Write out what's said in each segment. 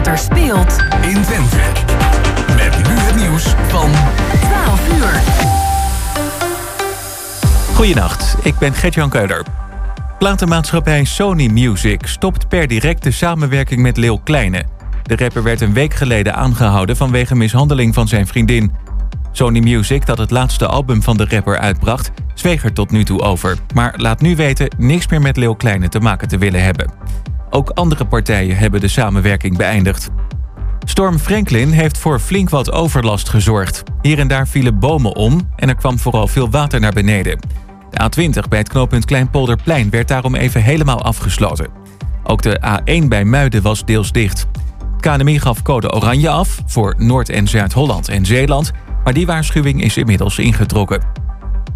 wat er speelt in Twente. Met nu het nieuws van 12 uur. Goedenacht, ik ben Gert-Jan Keuler. Platenmaatschappij Sony Music stopt per direct de samenwerking met Leeuw Kleine. De rapper werd een week geleden aangehouden vanwege mishandeling van zijn vriendin. Sony Music, dat het laatste album van de rapper uitbracht, zweeg er tot nu toe over. Maar laat nu weten niks meer met Leeuw Kleine te maken te willen hebben. Ook andere partijen hebben de samenwerking beëindigd. Storm Franklin heeft voor flink wat overlast gezorgd. Hier en daar vielen bomen om en er kwam vooral veel water naar beneden. De A20 bij het knooppunt Kleinpolderplein werd daarom even helemaal afgesloten. Ook de A1 bij Muiden was deels dicht. KNMI gaf code oranje af voor Noord- en Zuid-Holland en Zeeland, maar die waarschuwing is inmiddels ingetrokken.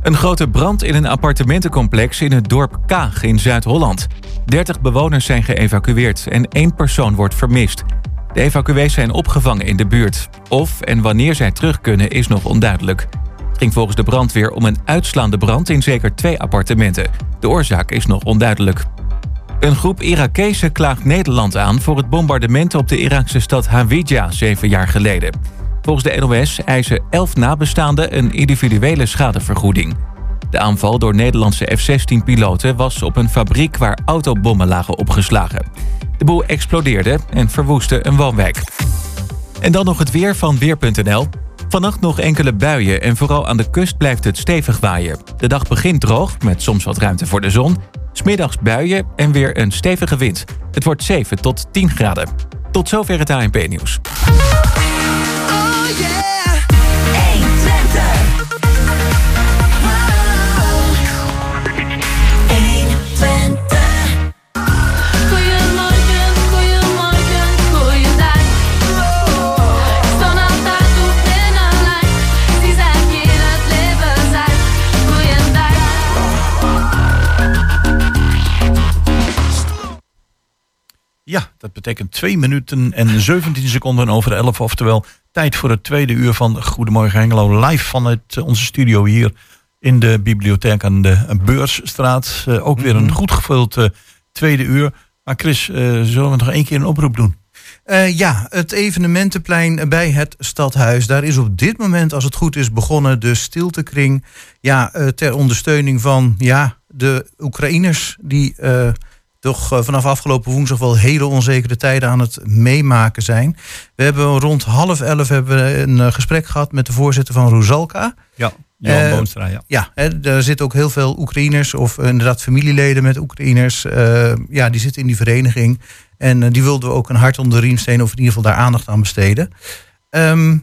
Een grote brand in een appartementencomplex in het dorp Kaag in Zuid-Holland. 30 bewoners zijn geëvacueerd en één persoon wordt vermist. De evacuees zijn opgevangen in de buurt. Of en wanneer zij terug kunnen is nog onduidelijk. Het ging volgens de brandweer om een uitslaande brand in zeker twee appartementen. De oorzaak is nog onduidelijk. Een groep Irakezen klaagt Nederland aan voor het bombardement op de Iraakse stad Hawija zeven jaar geleden. Volgens de NOS eisen elf nabestaanden een individuele schadevergoeding. De aanval door Nederlandse F-16-piloten was op een fabriek waar autobommen lagen opgeslagen. De boel explodeerde en verwoestte een woonwijk. En dan nog het weer van Weer.nl. Vannacht nog enkele buien en vooral aan de kust blijft het stevig waaien. De dag begint droog, met soms wat ruimte voor de zon. Smiddags buien en weer een stevige wind. Het wordt 7 tot 10 graden. Tot zover het ANP-nieuws. Betekent 2 minuten en 17 seconden over 11. Oftewel tijd voor het tweede uur van Goedemorgen Hengelo. Live vanuit eh, onze studio hier in de bibliotheek aan de Beursstraat. Eh, ook weer een goed gevuld eh, tweede uur. Maar Chris, zullen we nog één keer een oproep doen? Ja, het evenementenplein bij het stadhuis. Daar is op dit moment, als het goed is, begonnen de stiltekring. Ja, ter ondersteuning van ja, de Oekraïners die toch eh, vanaf afgelopen woensdag wel hele onzekere tijden aan het meemaken zijn. We hebben rond half elf hebben we een eh, gesprek gehad met de voorzitter van Rosalka. Ja, Johan Eh, Boonstra, ja. Ja, hè, er zitten ook heel veel Oekraïners of inderdaad familieleden met Oekraïners. ja, die zitten in die vereniging. En die wilden we ook een hart onder de riem steken of in ieder geval daar aandacht aan besteden. Ehm,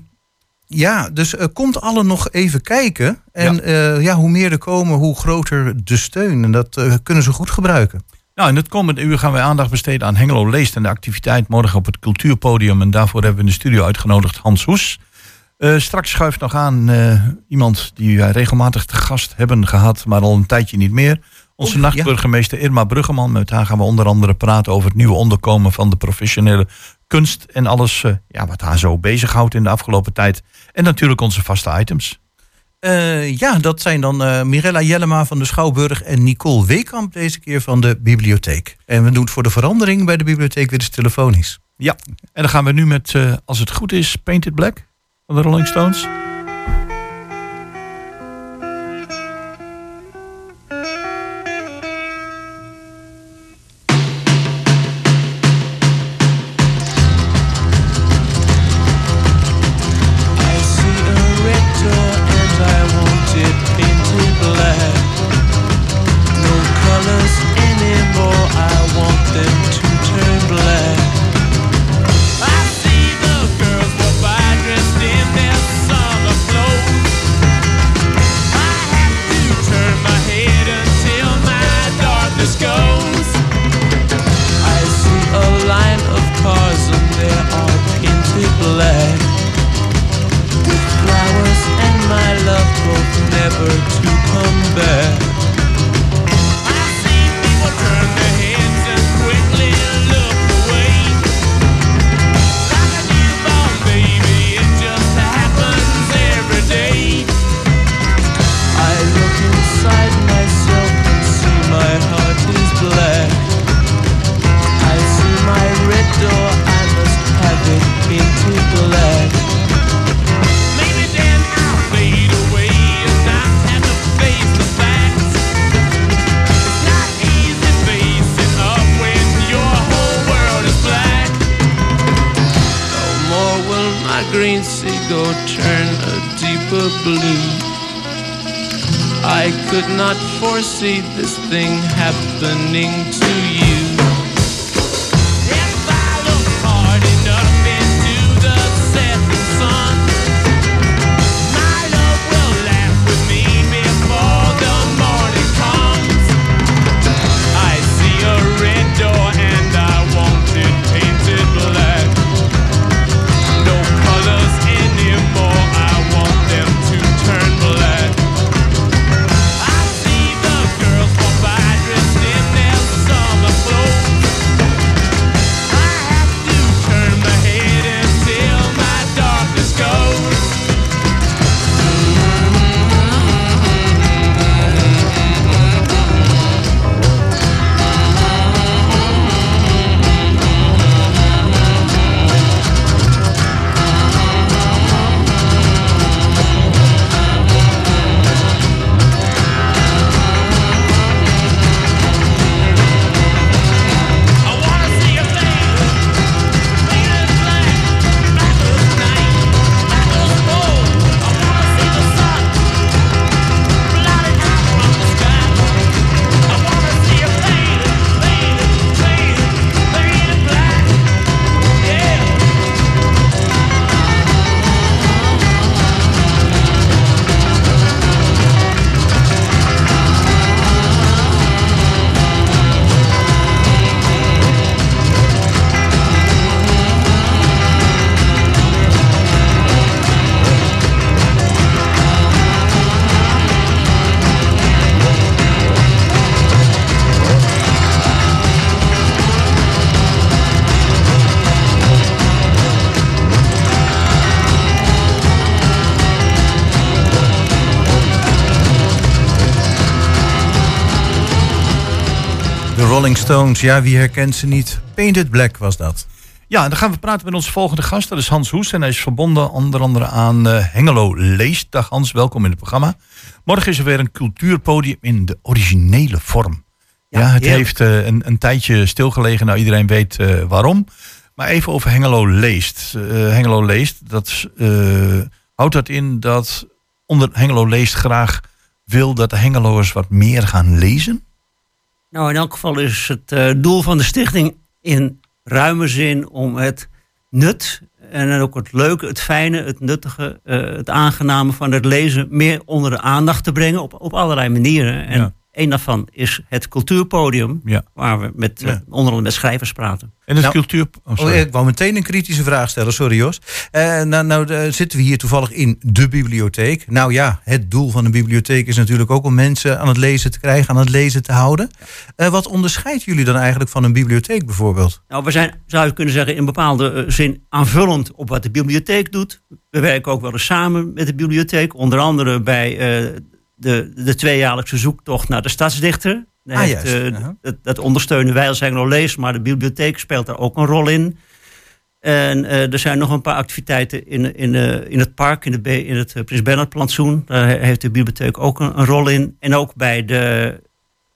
ja, dus komt allen nog even kijken. En ja. ja, hoe meer er komen, hoe groter de steun. En dat kunnen ze goed gebruiken. Nou, in het komende uur gaan wij aandacht besteden aan Hengelo Leest en de activiteit morgen op het cultuurpodium. En daarvoor hebben we in de studio uitgenodigd Hans Hoes. Eh, straks schuift nog aan eh, iemand die wij regelmatig te gast hebben gehad, maar al een tijdje niet meer. Onze ja. nachtburgemeester Irma Bruggeman. Met haar gaan we onder andere praten over het nieuwe onderkomen van de professionele kunst. En alles eh, ja, wat haar zo bezighoudt in de afgelopen tijd. En natuurlijk onze vaste items. Eh, ja, dat zijn dan eh, Mirella Jellema van de Schouwburg en Nicole Weekamp deze keer van de bibliotheek. En we doen het voor de verandering bij de bibliotheek weer eens telefonisch. Ja, en dan gaan we nu met, eh, als het goed is, Painted Black van de Rolling Stones. Ja, wie herkent ze niet? Painted Black was dat. Ja, dan gaan we praten met onze volgende gast. Dat is Hans Hoes. En hij is verbonden onder andere aan eh, Hengelo Leest. Dag Hans, welkom in het programma. Morgen is er weer een cultuurpodium in de originele vorm. Ja, het heerlijk. heeft eh, een, een tijdje stilgelegen. Nou, iedereen weet eh, waarom. Maar even over Hengelo Leest. Eh, Hengelo Leest, dat eh, houdt dat in dat onder Hengelo Leest graag wil dat de Hengeloers wat meer gaan lezen? Nou, in elk geval is het eh, doel van de stichting in ruime zin om het nut en ook het leuke, het fijne, het nuttige, eh, het aangename van het lezen meer onder de aandacht te brengen op, op allerlei manieren. En Ja. Een daarvan is het cultuurpodium, Ja. waar we met, eh, onder andere met schrijvers praten. En het Nou, cultuur... Oh, Oh, ik wou meteen een kritische vraag stellen, sorry Jos. Eh, nou nou eh, zitten we hier toevallig in de bibliotheek. Nou ja, het doel van de bibliotheek is natuurlijk ook om mensen aan het lezen te krijgen, aan het lezen te houden. Eh, wat onderscheidt jullie dan eigenlijk van een bibliotheek bijvoorbeeld? Nou, we zijn, zou je kunnen zeggen, in bepaalde zin aanvullend op wat de bibliotheek doet. We werken ook wel eens samen met de bibliotheek. Onder andere bij eh, de, de tweejaarlijkse zoektocht naar de stadsdichter. Daar Ah, heeft, Ja. dat, dat ondersteunen wij als Hengelo Lees, maar de bibliotheek speelt daar ook een rol in. En eh, er zijn nog een paar activiteiten in, in, eh, in het park, in, de, in het eh, Prins Bernhard plantsoen. Daar heeft de bibliotheek ook een, een rol in. En ook bij de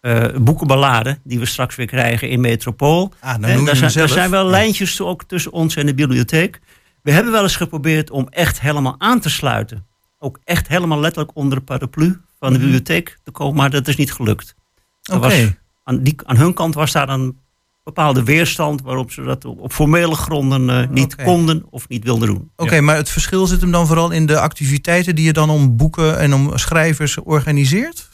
eh boekenballade, die we straks weer krijgen in Metropool. Ah, je daar, zijn, er zijn wel Ja. lijntjes ook tussen ons en de bibliotheek. We hebben wel eens geprobeerd om echt helemaal aan te sluiten. Ook echt helemaal letterlijk onder de paraplu van de bibliotheek te komen, maar dat is niet gelukt. Mhm. Oké. was- aan, die, aan hun kant was daar een bepaalde weerstand waarop ze dat op, formele gronden eh, niet Oké. konden of niet wilden doen. Oké, maar het verschil zit hem dan vooral in de activiteiten die je dan om boeken en om schrijvers organiseert?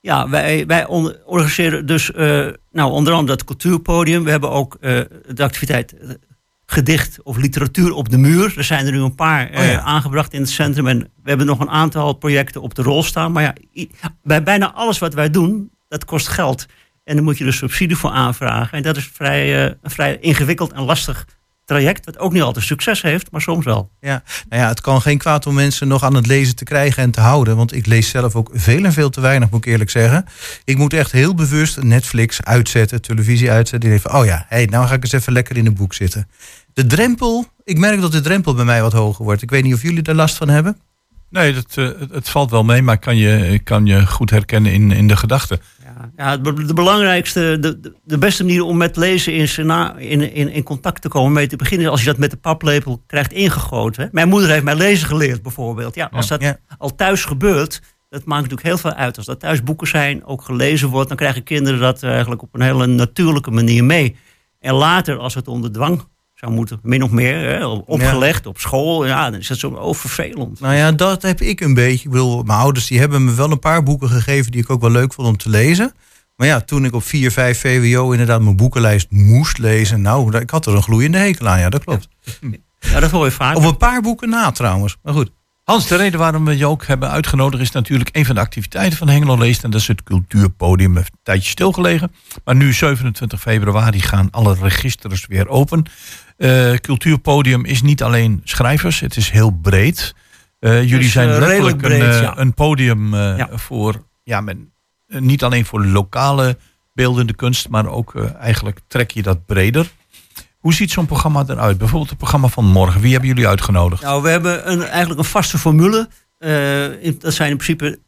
Ja, wij, wij organiseren dus eh, nou, onder andere dat cultuurpodium. We hebben ook eh, de activiteit gedicht of literatuur op de muur. Er zijn er nu een paar eh, Oh ja. aangebracht in het centrum. En we hebben nog een aantal projecten op de rol staan. Maar ja, bij bijna alles wat wij doen, dat kost geld. En daar moet je dus subsidie voor aanvragen. En dat is vrij, eh, een vrij ingewikkeld en lastig traject. Wat ook niet altijd succes heeft, maar soms wel. Ja, nou ja, het kan geen kwaad om mensen nog aan het lezen te krijgen en te houden. Want ik lees zelf ook veel en veel te weinig, moet ik eerlijk zeggen. Ik moet echt heel bewust Netflix uitzetten, televisie uitzetten. Die even, oh ja, hey, nou ga ik eens even lekker in een boek zitten. De drempel, ik merk dat de drempel bij mij wat hoger wordt. Ik weet niet of jullie daar last van hebben. Nee, dat, eh, het, het valt wel mee, maar ik kan je, kan je goed herkennen in, in de gedachten. Ja, de belangrijkste, de, de- beste manier om met lezen in, in, in, in contact te komen mee te beginnen, is als je dat met de paplepel krijgt ingegoten. Mijn moeder heeft mij lezen geleerd, bijvoorbeeld. Ja, als dat Ja. al thuis gebeurt, dat maakt natuurlijk heel veel uit. Als dat thuis boeken zijn, ook gelezen wordt, dan krijgen kinderen dat eigenlijk op een hele natuurlijke manier mee. En later, als het onder dwang zou moeten, min of meer, hè, opgelegd op school, ja, dan is dat zo oh, vervelend. Nou ja, dat heb ik een beetje. Ik bedoel, mijn ouders die hebben me wel een paar boeken gegeven die ik ook wel leuk vond om te lezen. Maar ja, toen ik op 4, 5 VWO inderdaad mijn boekenlijst moest lezen, nou, ik had er een gloeiende hekel aan. Ja, dat klopt. Ja, dat hoor je vaak. Op een paar boeken na trouwens. Maar goed. Hans, de reden waarom we je ook hebben uitgenodigd is natuurlijk een van de activiteiten van Hengelo Leest. En dat is het cultuurpodium. Heeft een tijdje stilgelegen. Maar nu 27 februari gaan alle registers weer open. Eh, cultuurpodium is niet alleen schrijvers, het is heel breed. Eh, jullie zijn eh, redelijk een, breed, ja. een podium Ja. voor, ja, men, niet alleen voor lokale beeldende kunst, maar ook eigenlijk trek je dat breder. Hoe ziet zo'n programma eruit? Bijvoorbeeld het programma van morgen. Wie hebben jullie uitgenodigd? Nou, we hebben een, eigenlijk een vaste formule. Eh, dat zijn in principe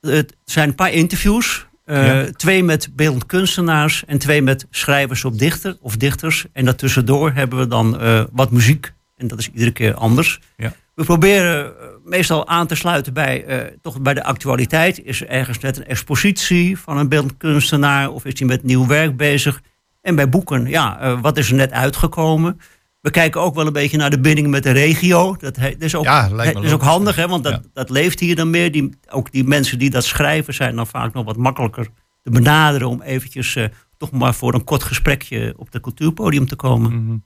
het zijn een paar interviews. Eh, Ja. Twee met beeldend kunstenaars en twee met schrijvers op dichter of dichters. En daartussendoor hebben we dan eh, wat muziek. En dat is iedere keer anders. Ja. We proberen meestal aan te sluiten bij, toch bij de actualiteit. Is er ergens net een expositie van een beeldend kunstenaar? Of is hij met nieuw werk bezig? En bij boeken, ja, eh, wat is er net uitgekomen? We kijken ook wel een beetje naar de binding met de regio. Dat, he- dat is ook, Ja, dat is ook handig, hè, want dat, Ja. dat leeft hier dan meer. Die, ook die mensen die dat schrijven zijn dan vaak nog wat makkelijker te benaderen... om eventjes eh, toch maar voor een kort gesprekje op het cultuurpodium te komen. Mhm.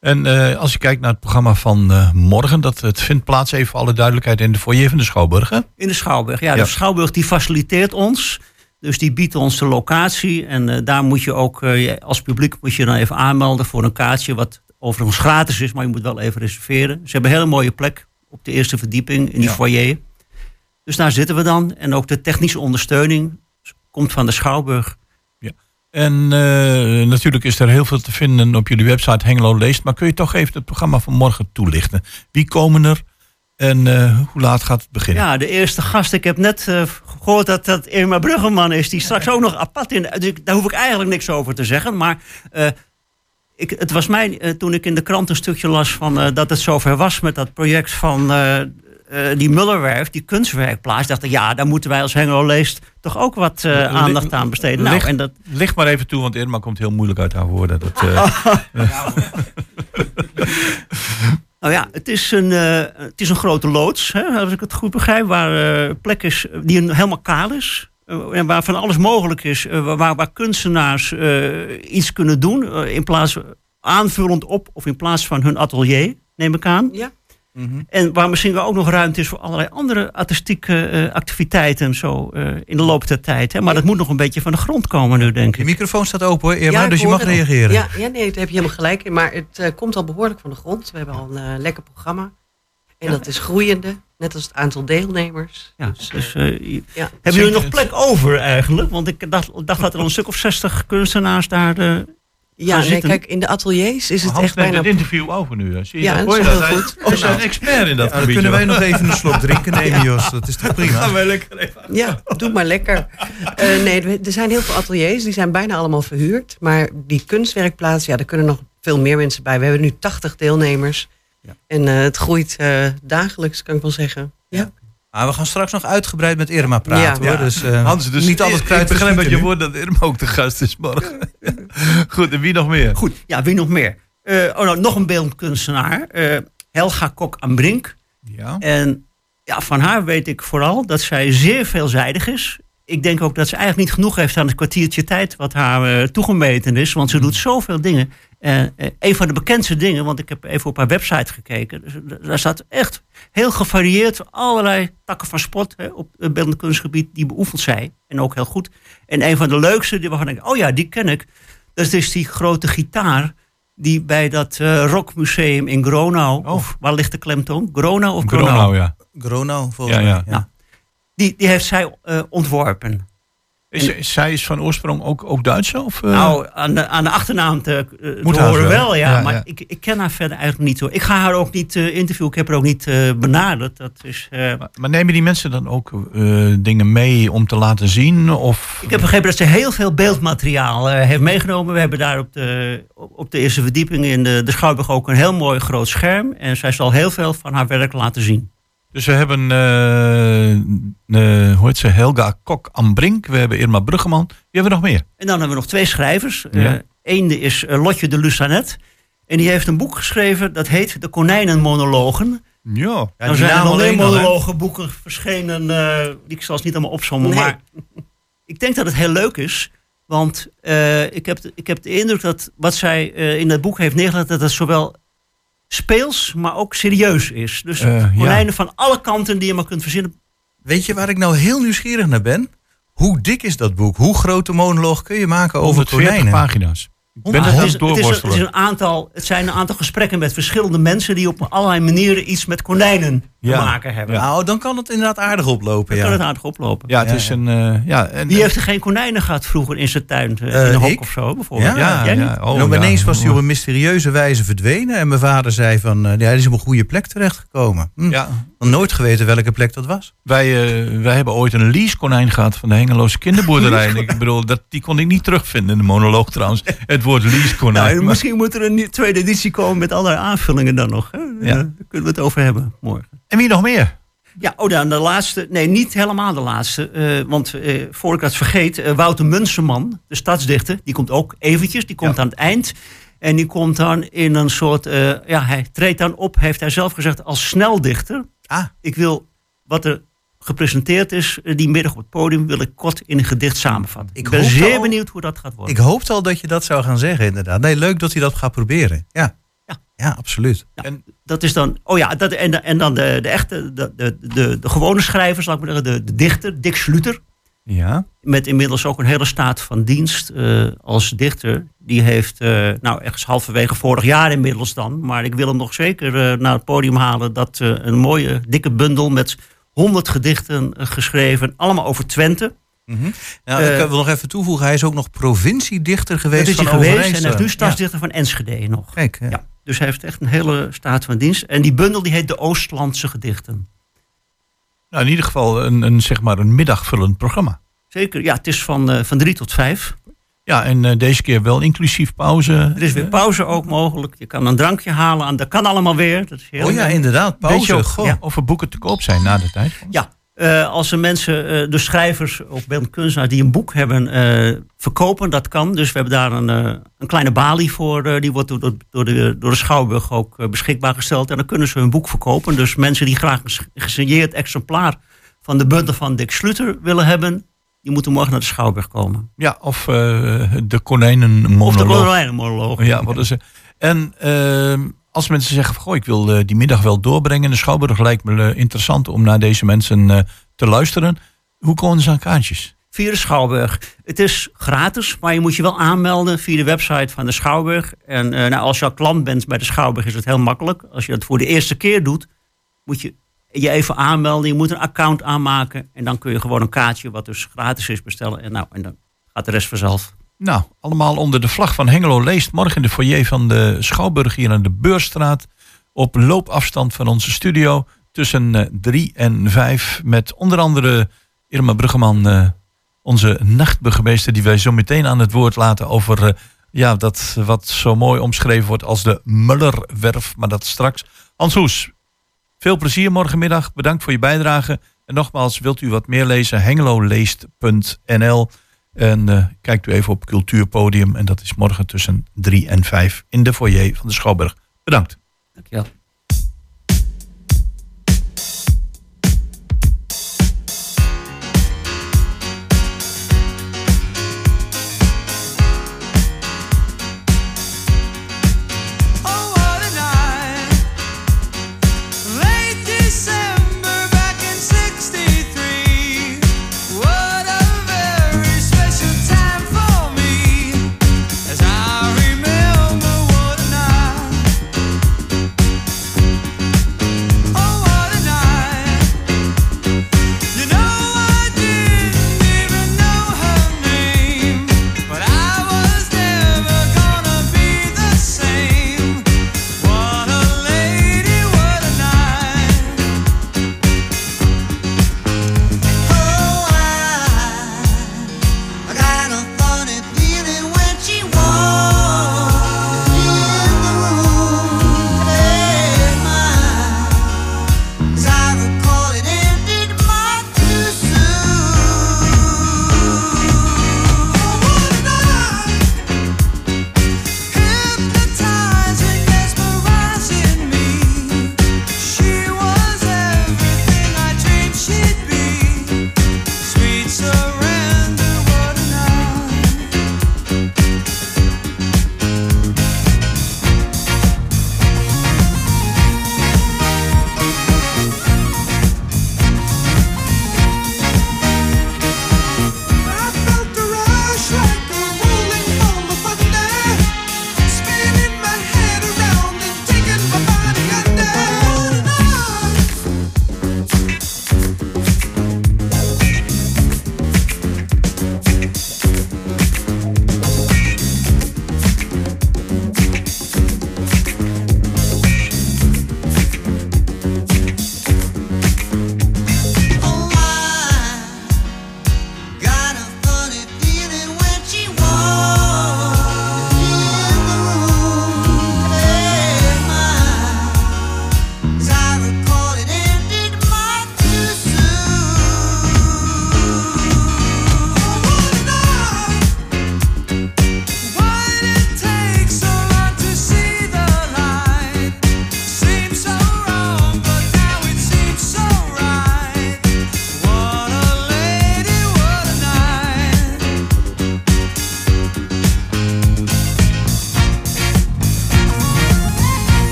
En eh, als je kijkt naar het programma van morgen, dat het vindt plaats even voor alle duidelijkheid in de foyer van de Schouwburg. Hè? In de Schouwburg. Ja, Ja. de Schouwburg die faciliteert ons. Dus die biedt ons de locatie. En eh, daar moet je ook, eh, als publiek moet je dan even aanmelden voor een kaartje. Wat overigens gratis is, maar je moet wel even reserveren. Ze hebben een hele mooie plek op de eerste verdieping in die Ja. foyer. Dus daar zitten we dan. En ook de technische ondersteuning komt van de Schouwburg. En eh, natuurlijk is er heel veel te vinden op jullie website Hengelo Leest. Maar kun je toch even het programma van morgen toelichten? Wie komen er en eh, hoe laat gaat het beginnen? Ja, de eerste gast. Ik heb net eh, gehoord dat dat Irma Bruggeman is. Die straks ook nog apart in. Dus ik- daar hoef ik eigenlijk niks over te zeggen. Maar eh, ik, het was mij eh, toen ik in de krant een stukje las van eh, dat het zover was met dat project van eh, eh, die Mullerwerf, die kunstwerkplaats. Dacht ik, ja, daar moeten wij als Hengelo Leest toch ook wat aandacht aan besteden. Nou, Licht, en dat, licht maar even toe, want Irma komt heel moeilijk uit haar woorden. Dat, eh, Nou ja, het is een, eh, het is een grote loods, hè, als ik het goed begrijp, waar eh plek is die een- helemaal kaal is. eh, en waar van alles mogelijk is, eh, waar, waar kunstenaars eh, iets kunnen doen, eh, in plaats aanvullend op of in plaats van hun atelier, neem ik aan. Ja. En waar misschien ook nog ruimte is voor allerlei andere artistieke eh, activiteiten zo eh, in de loop der tijd. Hè. Maar dat moet nog een beetje van de grond komen nu, denk ik. microfoon staat open hoor, Irma, dus je mag reageren. Ja, ja, nee, daar heb je helemaal gelijk in. Maar het eh, komt al behoorlijk van de grond. We hebben al een eh, lekker programma. En dat is groeiende, net als het aantal deelnemers. Ja, Dus, dus. Hebben jullie nog plek over eigenlijk? Want ik dacht, dacht dat er een stuk of zestig kunstenaars daar. Ja, nee, kijk, in de ateliers is het Hans echt bijna... het interview over nu. Zie je Ja, dat? is heel goed. Hij is een expert in dat Ja, dan gebied. kunnen wij nog even een slok drinken nemen, Jos. Dat is toch prima? Gaan wij lekker even. Ja, doe maar lekker. Eh, nee, we- er zijn heel veel ateliers, die zijn bijna allemaal verhuurd. Maar die kunstwerkplaats, ja, daar kunnen nog veel meer mensen bij. We hebben nu 80 deelnemers. Ja. En eh, het groeit eh, dagelijks, kan ik wel zeggen. Ja. Maar we gaan straks nog uitgebreid met Irma praten Ja. hoor. Dus, eh, Hans, dus niet altijd ik kruid begrijp uit je woord dat Irma ook de gast is morgen. Goed, en wie nog meer? goed, ja, wie nog meer? Eh, oh, nou, nog een beeldend kunstenaar. eh, Helga Kok aan Brink. Ja. En ja, van haar weet ik vooral dat zij zeer veelzijdig is. Ik denk ook dat ze eigenlijk niet genoeg heeft aan het kwartiertje tijd wat haar eh, toegemeten is. Want ze doet zoveel dingen. Eh, eh, een van de bekendste dingen, want ik heb even op haar website gekeken. Dus, daar staat echt heel gevarieerd allerlei takken van sport hè, op het beeldend kunstgebied. Die beoefent zij. En ook heel goed. En een van de leukste, die waarvan ik oh ja, die ken ik. Dat is die grote gitaar die bij dat eh, rockmuseum in Gronau, Oh. of waar ligt de klemtoon? Gronau of Gronau? Gronau, ja. Gronau volgens Ja, mij. ja. Nou, die, die heeft zij eh, ontworpen. Is, zij is van oorsprong ook, ook Duitse? Of, eh? Nou, aan de, aan de achternaam te, eh, Moet horen wel. wel, ja. Ja, maar ja. Ik, ik ken haar verder eigenlijk niet hoor. Ik ga haar ook niet interviewen. Ik heb haar ook niet benaderd. Dat is, maar, maar nemen die mensen dan ook dingen mee om te laten zien? Of, ik heb begrepen dat ze heel veel beeldmateriaal heeft meegenomen. We hebben daar op de, op de eerste verdieping in de, de Schouwburg ook een heel mooi groot scherm. En zij zal heel veel van haar werk laten zien. Dus we hebben, eh, eh, hoe heet ze, Helga Kok-Ambrink. We hebben Irma Bruggeman. Wie hebben we nog meer? En dan hebben we nog twee schrijvers. Ja. Eén is eh, Lotje de Lusanet. En die heeft een boek geschreven dat heet De Konijnenmonologen. Ja. Ja, er zijn alleen monologenboeken verschenen. eh, die ik zal ze niet allemaal opzommen. Nee. Maar ik denk dat het heel leuk is. Want eh, ik, heb de, ik heb de indruk dat wat zij eh, in dat boek heeft neergelegd... dat het zowel speels, maar ook serieus is. Dus ja. konijnen van alle kanten die je maar kunt verzinnen. Weet je waar ik nou heel nieuwsgierig naar ben? Hoe dik is dat boek? Hoe grote monoloog kun je maken over 140 konijnen? pagina's. Ben het is, het, is een, het, doorworstelen. is een aantal, het zijn een aantal gesprekken met verschillende mensen... die op allerlei manieren iets met konijnen Ja. te maken hebben. Nou, dan kan het inderdaad aardig oplopen. Dan Ja. kan het aardig oplopen. Ja, het Ja, is ja. een... eh, ja, en, Wie heeft er geen konijnen gehad vroeger in zijn tuin? eh, Eh, in een hok ik? of zo bijvoorbeeld? Ja, Jij niet? ja, oh, ja. ineens was hij op een mysterieuze wijze verdwenen. En mijn vader zei van, ja, hij is op een goede plek terechtgekomen. Hm. Ja, nooit geweten welke plek dat was. wij, wij hebben ooit een leasekonijn gehad van de Hengeloze kinderboerderij. ik bedoel, dat, die kon ik niet terugvinden in de monoloog trouwens. Het woord leasekonijn. Nou, misschien moet er een tweede editie komen met allerlei aanvullingen dan nog. Hè? Ja. Daar kunnen we het over hebben morgen. En wie nog meer? Ja, oh dan de laatste. Nee, niet helemaal de laatste. eh, want eh, voor ik dat vergeet, eh, Wouter Munsterman, de stadsdichter, die komt ook eventjes. Die komt aan het eind. En die komt dan in een soort, eh, ja, hij treedt dan op, heeft hij zelf gezegd, als sneldichter. Ah. Ik wil wat er gepresenteerd is, eh, die middag op het podium, wil ik kort in een gedicht samenvatten. Ik Ik, ben zeer al- benieuwd hoe dat gaat worden. Ik hoopte al dat je dat zou gaan zeggen, inderdaad. Nee, leuk dat hij dat gaat proberen. Ja, Ja. ja absoluut. Dat is dan, oh ja, dat, en, en dan de, de echte, de, de, de, de gewone schrijver, zal ik maar zeggen, de, de dichter, Dick Sluter. Ja. Met inmiddels ook een hele staat van dienst eh, als dichter. Die heeft, eh, nou ergens halverwege vorig jaar inmiddels dan. Maar ik wil hem nog zeker eh, naar het podium halen. Dat eh, een mooie dikke bundel met honderd gedichten eh, geschreven. Allemaal over Twente. Nou, Eh, ik wil nog even toevoegen, hij is ook nog provinciedichter geweest Dat is hij van geweest en Overijssel. hij is nu Ja, stadsdichter van Enschede nog. Kijk, ja. Ja, dus hij heeft echt een hele staat van dienst. En die bundel die heet De Oostlandse Gedichten. Nou, in ieder geval een, een, zeg maar een middagvullend programma. Zeker, ja, het is van, eh, van drie tot vijf. Ja, en eh, deze keer wel inclusief pauze. Er is weer pauze ook mogelijk. Je kan een drankje halen. aan- Dat kan allemaal weer. Dat is heel Oh ja, leuk. inderdaad, pauze. ook ja, of er boeken te koop zijn na de tijd? Ja, eh, als er mensen, eh, de schrijvers of beeldend kunstenaars die een boek hebben eh, verkopen, dat kan. Dus we hebben daar een, eh, een kleine balie voor. eh, die wordt door, door, de, door de Schouwburg ook eh, beschikbaar gesteld. En dan kunnen ze hun boek verkopen. Dus mensen die graag een ges- gesigneerd exemplaar van de bundel van Dick Sluter willen hebben, die moeten morgen naar de Schouwburg komen. Ja, of eh, de konijnenmonoloog. Of de konijnenmonoloog. Ja, wat is er? En ehm, als mensen zeggen, goh, ik wil eh, die middag wel doorbrengen. De Schouwburg lijkt me eh, interessant om naar deze mensen te luisteren. Hoe komen ze aan kaartjes? Via de Schouwburg. Het is gratis, maar je moet je wel aanmelden via de website van de Schouwburg. En nou, als je al klant bent bij de Schouwburg is het heel makkelijk. Als je dat voor de eerste keer doet, moet je je even aanmelden. Je moet een account aanmaken. En dan kun je gewoon een kaartje, wat dus gratis is, bestellen. En, nou, en dan gaat de rest vanzelf. Nou, allemaal onder de vlag van Hengelo leest. Morgen in de foyer van de Schouwburg hier aan de Beurstraat. Op loopafstand van onze studio. Tussen eh, drie en vijf. Met onder andere Irma Bruggeman, eh, onze nachtburgemeester. Die wij zo meteen aan het woord laten over eh, ja, dat wat zo mooi omschreven wordt als de Mullerwerf. Maar dat straks. Hans Hoes, veel plezier morgenmiddag. Bedankt voor je bijdrage. En nogmaals, wilt u wat meer lezen? hengeloleest.nl En eh, kijkt u even op Cultuurpodium. En dat is morgen tussen 3 en 5 in de foyer van de Schouwburg. Bedankt. Dankjewel.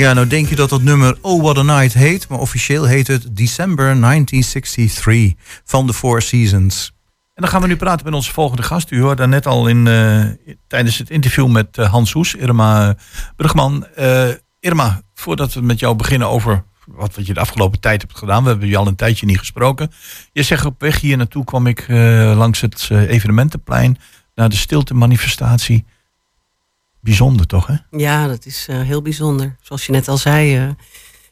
Ja, nou denk je dat dat nummer Oh What a Night heet, maar officieel heet het December 1963 van The Four Seasons. En dan gaan we nu praten met onze volgende gast. U hoorde net al in, eh, tijdens het interview met eh, Hans Hoes, Irma Brugman. Eh, Irma, voordat we met jou beginnen over wat, wat je de afgelopen tijd hebt gedaan. We hebben je al een tijdje niet gesproken. Je zegt op weg hier naartoe kwam ik langs het evenementenplein naar de stilte manifestatie. Bijzonder toch, hè? Ja, dat is eh, heel bijzonder. Zoals je net al zei, eh,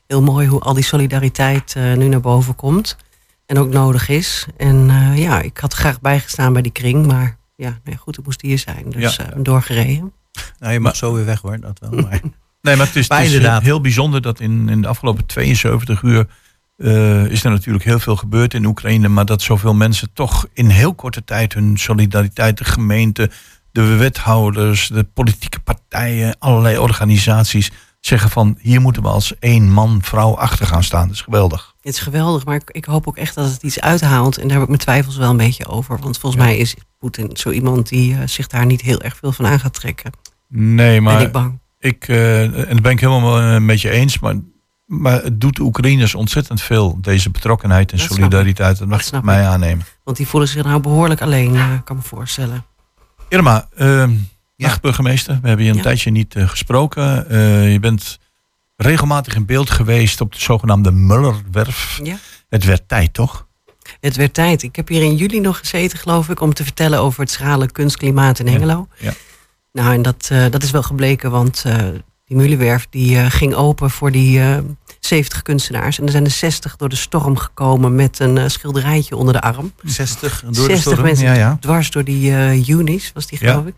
heel mooi hoe al die solidariteit eh, nu naar boven komt. En ook nodig is. En ja, ik had graag bijgestaan bij die kring. Maar ja, nou ja, goed, het moest hier zijn. Dus Ja. doorgereden. Nou, je mag zo weer weg hoor, dat wel. Maar... Nee, maar het is, Maar het is inderdaad. heel bijzonder dat in, in de afgelopen 72 uur is er natuurlijk heel veel gebeurd in Oekraïne, maar dat zoveel mensen toch in heel korte tijd hun solidariteit, de gemeente, de wethouders, de politieke partijen, allerlei organisaties zeggen van hier moeten we als één man, vrouw achter gaan staan. Dat is geweldig. Het is geweldig, maar ik, ik hoop ook echt dat het iets uithaalt. En daar heb ik mijn twijfels wel een beetje over. Want volgens mij is Poetin zo iemand die eh, zich daar niet heel erg veel van aan gaat trekken. Nee, ben maar ik bang. ik, eh, en dat ben ik helemaal eh, met je eens, maar, maar het doet de Oekraïners ontzettend veel, deze betrokkenheid en Dat solidariteit. Dat mag Dat mij aannemen. Want die voelen zich nou behoorlijk alleen, eh, kan me voorstellen. Irma, Ja. dag burgemeester. We hebben je een Ja. tijdje niet eh, gesproken. Eh, je bent regelmatig in beeld geweest op de zogenaamde Mullerwerf. Ja. Het werd tijd, toch? Het werd tijd. Ik heb hier in juli nog gezeten, geloof ik, om te vertellen over het schrale kunstklimaat in Hengelo. ja. Nou, en dat, eh, dat is wel gebleken, want die Mulenwerf die, eh, ging open voor die eh 70 kunstenaars. En er zijn er 60 door de storm gekomen met een eh, schilderijtje onder de arm. 60 door de 60 storm. mensen Ja, ja. dwars door die eh Unis, was die Ja. geloof ik.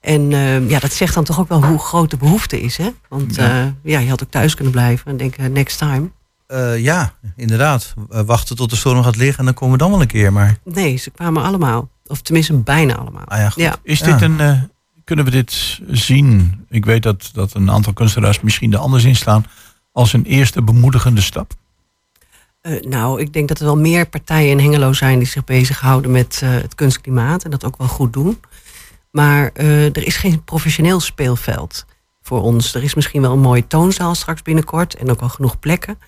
En eh, ja, dat zegt dan toch ook wel hoe groot de behoefte is. Hè? Want Ja. ja. ja, je had ook thuis kunnen blijven en denken, next time. Eh, ja, inderdaad. Wachten tot de storm gaat liggen en dan komen we dan wel een keer. Maar Nee, ze kwamen allemaal. Of tenminste bijna allemaal. ah ja, goed. Ja. Is Ja. dit een, eh, kunnen we dit zien? Ik weet dat, dat een aantal kunstenaars misschien er anders in staan. Als een eerste bemoedigende stap. Eh, nou, ik denk dat er wel meer partijen in Hengelo zijn die zich bezighouden met eh, het kunstklimaat en dat ook wel goed doen. Maar eh, er is geen professioneel speelveld voor ons. Er is misschien wel een mooie toonzaal straks binnenkort en ook wel genoeg plekken.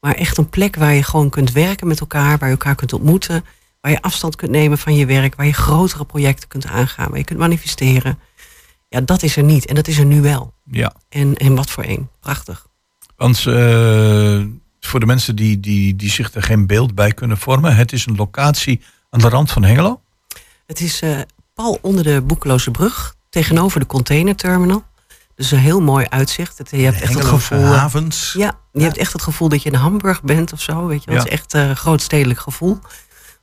Maar echt een plek waar je gewoon kunt werken met elkaar, waar je elkaar kunt ontmoeten, waar je afstand kunt nemen van je werk, waar je grotere projecten kunt aangaan, waar je kunt manifesteren. Ja, dat is er niet en dat is er nu wel. Ja. En, en wat voor een. Prachtig. Want eh, voor de mensen die, die, die zich er geen beeld bij kunnen vormen. Het is een locatie aan de rand van Hengelo. Het is eh, pal onder de Boekeloze Brug, tegenover de containerterminal. Dus een heel mooi uitzicht. Het, je hebt echt het gevoel. havens. Ja, je hebt echt het gevoel dat je in Hamburg bent of zo. Weet je. Ja. Het is echt eh, een groot stedelijk gevoel.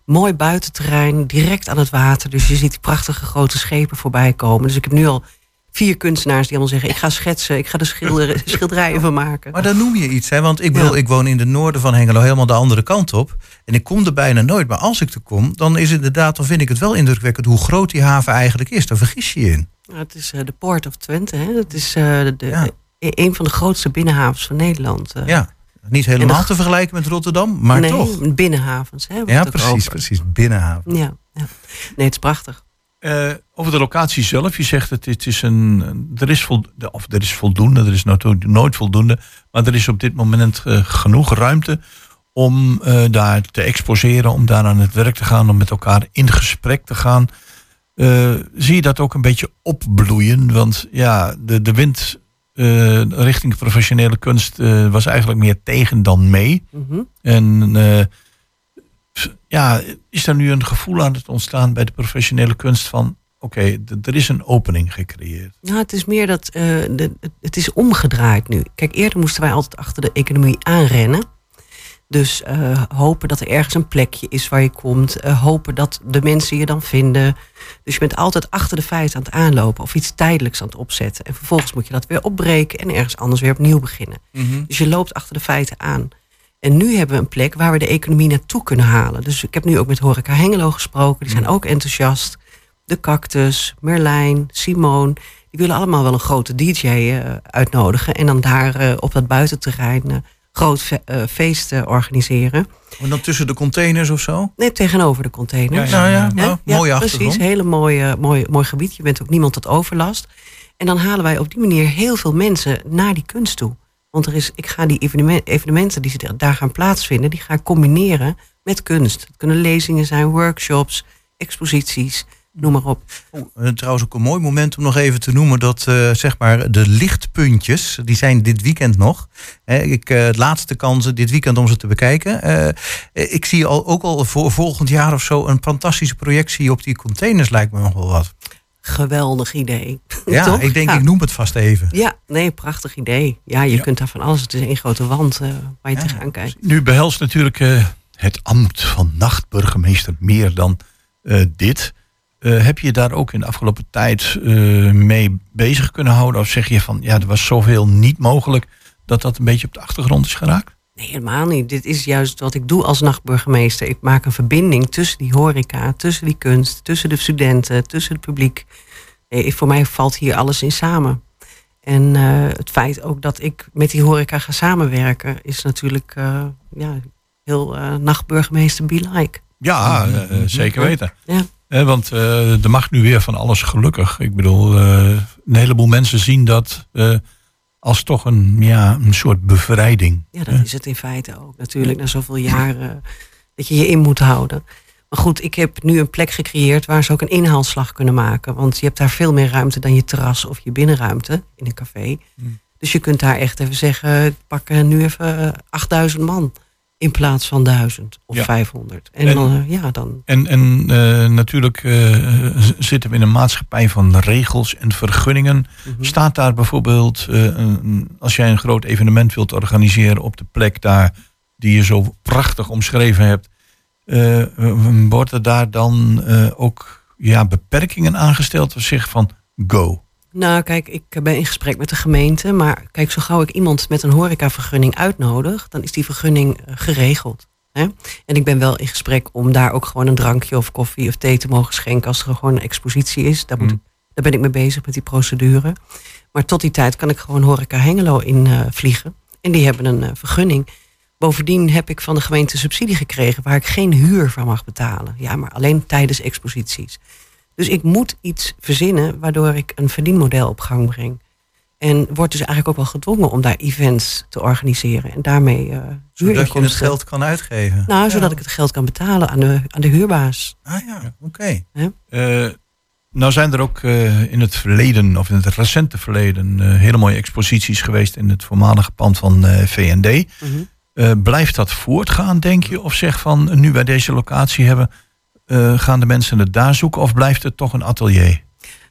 Mooi buitenterrein, direct aan het water. Dus je ziet die prachtige grote schepen voorbij komen. Dus ik heb nu al vier kunstenaars die allemaal zeggen: ik ga schetsen, ik ga er schilder, schilderijen van maken. Maar dan noem je iets, hè? Want ik, bedoel, Ja. ik woon in de noorden van Hengelo, helemaal de andere kant op. En ik kom er bijna nooit. Maar als ik er kom, dan is het inderdaad, dan vind ik het wel indrukwekkend hoe groot die haven eigenlijk is. Daar vergis je je in. Ja, het is eh, de Port of Twente. Hè? Het is eh, de, Ja. e- een van de grootste binnenhavens van Nederland. eh. Ja, niet helemaal de- te vergelijken met Rotterdam, maar nee, toch. binnenhavens. Hè, Ja, het precies, precies. Binnenhaven. Ja, ja. Nee, het is prachtig. Eh, over de locatie zelf. Je zegt het, het is een. Er is, voldoende, of er is voldoende, er is nooit, nooit voldoende. Maar er is op dit moment eh, genoeg ruimte om eh, daar te exposeren, om daar aan het werk te gaan, om met elkaar in gesprek te gaan. Zie je dat ook een beetje opbloeien? Want ja, de, de wind richting professionele kunst was eigenlijk meer tegen dan mee. Mhm. En ja, is er nu een gevoel aan het ontstaan bij de professionele kunst van... oké, er is een opening gecreëerd. Nou, het is meer dat eh, de, het- is omgedraaid nu. Kijk, eerder moesten wij altijd achter de economie aanrennen. Dus eh, hopen dat er ergens een plekje is waar je komt. eh, hopen dat de mensen je dan vinden. Dus je bent altijd achter de feiten aan het aanlopen of iets tijdelijks aan het opzetten. En vervolgens moet je dat weer opbreken en ergens anders weer opnieuw beginnen. Dus je loopt achter de feiten aan. En nu hebben we een plek waar we de economie naartoe kunnen halen. Dus ik heb nu ook met Horeca Hengelo gesproken. Die zijn ook enthousiast. De Cactus, Merlijn, Simone. Die willen allemaal wel een grote DJ eh, uitnodigen. En dan daar eh, op dat buitenterrein eh, groot fe- feest organiseren. En dan tussen de containers of zo? Nee, tegenover de containers. Ja, Nou ja, nou, Ja, precies. achtergrond. Hele mooie, mooi, mooi gebied. Je bent ook niemand tot overlast. En dan halen wij op die manier heel veel mensen naar die kunst toe. Want er is, ik ga die evenement- evenementen die ze daar gaan plaatsvinden, die ga ik combineren met kunst. Het kunnen lezingen zijn, workshops, exposities, noem maar op. Eh, trouwens ook een mooi moment om nog even te noemen dat eh, zeg maar de lichtpuntjes, die zijn dit weekend nog. Hè, ik, het laatste kansen dit weekend om ze te bekijken. Ik zie al, ook al voor volgend jaar of zo een fantastische projectie op die containers lijkt me nog wel wat. Geweldig idee. Ja, Toch? ik denk Ja. ik noem het vast even. Ja, nee, prachtig idee. Ja, je Ja. kunt daar van alles. Het is één grote wand eh, waar je Ja, tegenaan kijkt. Nu behelst natuurlijk eh, het ambt van nachtburgemeester meer dan eh, dit. Heb je daar ook in de afgelopen tijd mee bezig kunnen houden? Of zeg je van, ja, er was zoveel niet mogelijk dat dat een beetje op de achtergrond is geraakt? Nee, helemaal niet. Dit is juist wat ik doe als nachtburgemeester. Ik maak een verbinding tussen die horeca, tussen die kunst, tussen de studenten, tussen het publiek. Nee, voor mij valt hier alles in samen. En eh, het feit ook dat ik met die horeca ga samenwerken, is natuurlijk eh, ja, heel eh, nachtburgemeester be like. Ja, eh, zeker weten. Ja. Eh, want er mag nu weer van alles gelukkig. Ik bedoel, een heleboel mensen zien dat als toch een, ja, een soort bevrijding. Ja, dat is het in feite ook. Natuurlijk, na zoveel jaren dat je je in moet houden. Maar goed, ik heb nu een plek gecreëerd waar ze ook een inhaalslag kunnen maken. Want je hebt daar veel meer ruimte dan je terras of je binnenruimte in een café. Dus je kunt daar echt even zeggen, pak eh, nu even eh, 8000 man in plaats van 1000 of Ja. 500. En, En- dan, eh, ja, dan En, en eh, natuurlijk eh, zitten we in een maatschappij van regels en vergunningen. Mhm. Staat daar bijvoorbeeld, een- als jij een groot evenement wilt organiseren op de plek daar die je zo prachtig omschreven hebt, worden daar dan ook ja, beperkingen aangesteld of zeg van go? Nou, kijk, ik ben in gesprek met de gemeente. Maar kijk, zo gauw ik iemand met een horecavergunning uitnodig, dan is die vergunning eh, geregeld. Hè? En ik ben wel in gesprek om daar ook gewoon een drankje of koffie of thee te mogen schenken als er gewoon een expositie is. Daar, moet Mm. ik, daar ben ik mee bezig met die procedure. Maar tot die tijd kan ik gewoon horeca Hengelo in eh, vliegen. En die hebben een eh, vergunning. Bovendien heb ik van de gemeente subsidie gekregen waar ik geen huur van mag betalen. Ja, maar alleen tijdens exposities. Dus ik moet iets verzinnen waardoor ik een verdienmodel op gang breng. En word dus eigenlijk ook wel gedwongen om daar events te organiseren. En daarmee eh Zodat je het geld kan uitgeven. Nou, Ja. zodat ik het geld kan betalen aan de, aan de huurbaas. Ah ja, oké. Eh, nou zijn er ook eh, in het verleden, of in het recente verleden, eh, hele mooie exposities geweest in het voormalige pand van eh, VND. Eh, blijft dat voortgaan, denk je? Of zeg van, nu wij deze locatie hebben, eh, gaan de mensen het daar zoeken? Of blijft het toch een atelier?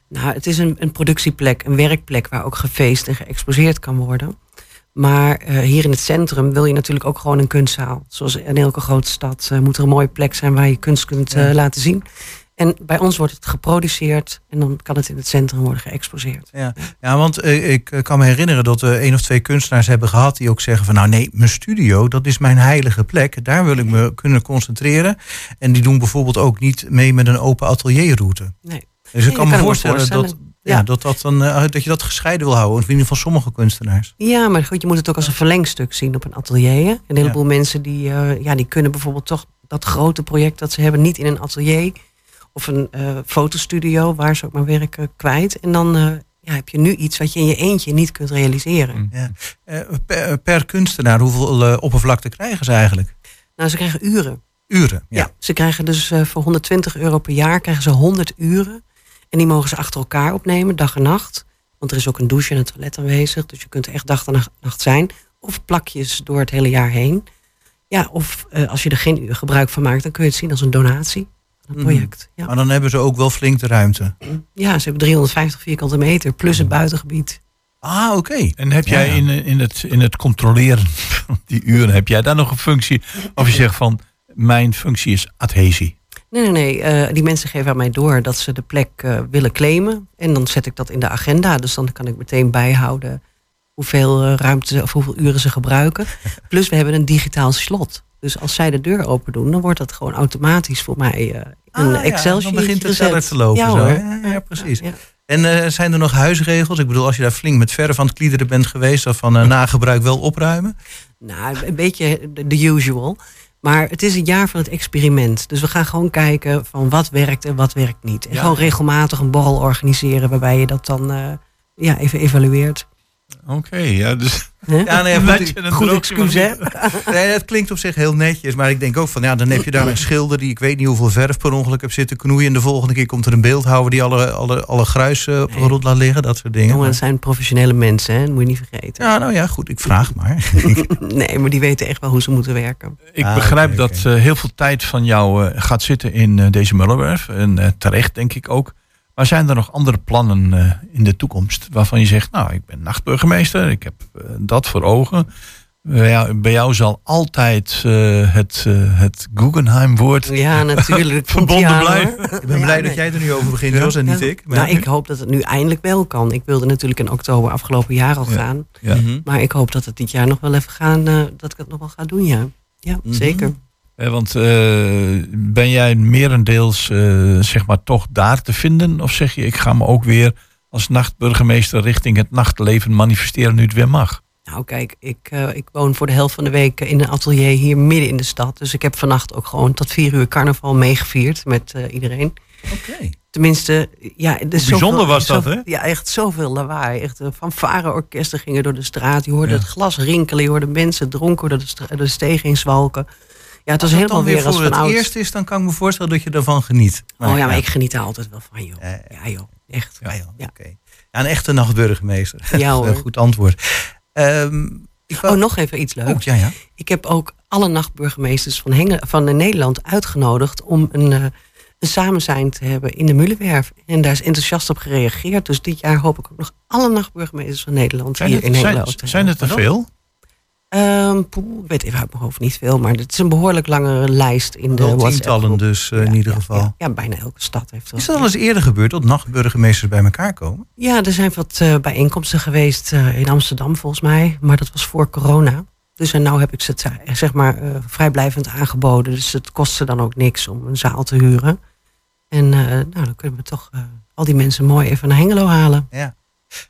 Nou, het is een, een productieplek, een werkplek waar ook gefeest en geëxposeerd kan worden. Maar eh, hier in het centrum wil je natuurlijk ook gewoon een kunstzaal. Zoals in elke grote stad eh, moet er een mooie plek zijn waar je kunst kunt laten zien. En bij ons wordt het geproduceerd en dan kan het in het centrum worden geëxposeerd. Ja, ja want eh, ik eh, kan me herinneren dat we één of twee kunstenaars hebben gehad die ook zeggen van nou nee, mijn studio, dat is mijn heilige plek. Daar wil ik me kunnen concentreren. En die doen bijvoorbeeld ook niet mee met een open atelierroute. Nee. Dus ik Nee, kan me voorstellen, dat, ja. Ja. dat, dat, dan, eh, dat je dat gescheiden wil houden. In ieder geval sommige kunstenaars. Ja, maar goed, je moet het ook als een verlengstuk zien op een atelier. hè. Een heleboel mensen die, ja, die kunnen bijvoorbeeld toch dat grote project dat ze hebben niet in een atelier of een eh, fotostudio waar ze ook maar werken kwijt. En dan eh, ja, heb je nu iets wat je in je eentje niet kunt realiseren. Ja. Eh, per, per kunstenaar, hoeveel oppervlakte krijgen ze eigenlijk? Nou, ze krijgen uren. Uren. Ja. ze krijgen dus voor 120 euro per jaar krijgen ze 100 uren. En die mogen ze achter elkaar opnemen, dag en nacht. Want er is ook een douche en een toilet aanwezig. Dus je kunt echt dag en nacht- zijn. Of plakjes door het hele jaar heen. Ja, of als je er geen uur gebruik van maakt, dan kun je het zien als een donatie het project. Ja. Maar dan hebben ze ook wel flink de ruimte. ja, ze hebben 350 vierkante meter plus het buitengebied. Ah, oké. En heb jij Ja. in, in, het, in het controleren van die uren, heb jij daar nog een functie? Of je zegt van, mijn functie is adhesie. Nee, nee, nee. eh, die mensen geven aan mij door dat ze de plek eh, willen claimen. En dan zet ik dat in de agenda. Dus dan kan ik meteen bijhouden hoeveel eh, ruimte of hoeveel uren ze gebruiken. Plus we hebben een digitaal slot. Dus als zij de deur open doen, dan wordt dat gewoon automatisch voor mij eh, een Ah, ja, Excel sheet. Dan begint het sneller te lopen. Ja, zo? Ja, ja, precies. Ja. En eh, zijn er nog huisregels? Ik bedoel, als je daar flink met verf aan het kliederen bent geweest, of van eh, nagebruik wel opruimen? Nou, een beetje de the usual. Maar het is een jaar van het experiment. Dus we gaan gewoon kijken van wat werkt en wat werkt niet. En Ja. gewoon regelmatig een borrel organiseren waarbij je dat dan eh, ja, even evalueert. Oké, ja, dus... Ja, nee, goed, je Goed excuus, hè? Nee, dat klinkt op zich heel netjes. Maar ik denk ook van, ja, dan heb je daar een schilder die ik weet niet hoeveel verf per ongeluk heb zitten knoeien. En de volgende keer komt er een beeldhouwer die alle, alle, alle gruis eh, op de Nee. grond laat liggen. Dat soort dingen. Jongen, het zijn professionele mensen, hè? dat moet je niet vergeten. Ja, nou ja, goed, ik vraag maar. Nee, maar die weten echt wel hoe ze moeten werken. Ik Ah, begrijp dat eh, heel veel tijd van jou eh, gaat zitten in eh, deze Mullenwerf. En terecht denk ik ook. Maar zijn er nog andere plannen eh, in de toekomst waarvan je zegt, nou, ik ben nachtburgemeester, ik heb eh, dat voor ogen. Bij jou, bij jou zal altijd eh, het, eh, het Guggenheim-woord Ja, natuurlijk. verbonden blijven. hoor. Ik ben Ja, blij nee. dat jij er nu over begint, Jos, en niet Ja. ik. Maar- Nou, ik hoop dat het nu eindelijk wel kan. Ik wilde natuurlijk in oktober afgelopen jaar al Ja. gaan. Ja. Maar ik hoop dat het dit jaar nog wel even gaan, eh, dat ik het nog wel ga doen, ja. Ja, Mhm. zeker. Eh, want eh, ben jij merendeels eh, zeg maar toch daar te vinden? Of zeg je, ik ga me ook weer als nachtburgemeester richting het nachtleven manifesteren nu het weer mag? Nou, kijk, ik, ik woon voor de helft van de week in een atelier hier midden in de stad. Dus ik heb vannacht ook gewoon tot vier uur carnaval meegevierd met iedereen. Oké. Tenminste, ja, is bijzonder zoveel- was dat, hè? Ja, echt zoveel lawaai. Echt uh, fanfare-orkesten gingen door de straat. Je hoorde Ja. het glas rinkelen. Je hoorde mensen dronken door de, door de steeg heen zwalken. Ja, het was Als het helemaal weer als voor van het eerst is, dan kan ik me voorstellen dat je ervan geniet. Oh ja, maar ik geniet daar altijd wel van, joh. Eh, Ja, joh. Echt. Ja, joh, Ja. oké. Ja, een echte nachtburgemeester. Ja, hoor. Een Goed antwoord. Ehm, ik wou- Oh, nog even iets leuks. Oh, ja, ja. Ik heb ook alle nachtburgemeesters van, Hengel, van eh, Nederland uitgenodigd om een, eh, een samenzijn te hebben in de Mullenwerf. En daar is enthousiast op gereageerd. Dus dit jaar hoop ik ook nog alle nachtburgemeesters van Nederland Zijn hier het, in zijn, Nederland zijn hebben. het er veel? Poeh, ik weet even uit mijn hoofd niet veel, maar het is een behoorlijk lange lijst in de WhatsApp. tientallen dus eh, in ieder geval. Ja, ja, bijna elke stad heeft wel. Is dat al eens eerder gebeurd dat nachtburgemeesters bij elkaar komen? Ja, er zijn wat eh, bijeenkomsten geweest eh, in Amsterdam volgens mij, maar dat was voor corona. Dus en nou heb ik ze het, zeg maar vrijblijvend aangeboden. Dus het kost ze dan ook niks om een zaal te huren. En nou, dan kunnen we toch al die mensen mooi even naar Hengelo halen. Ja.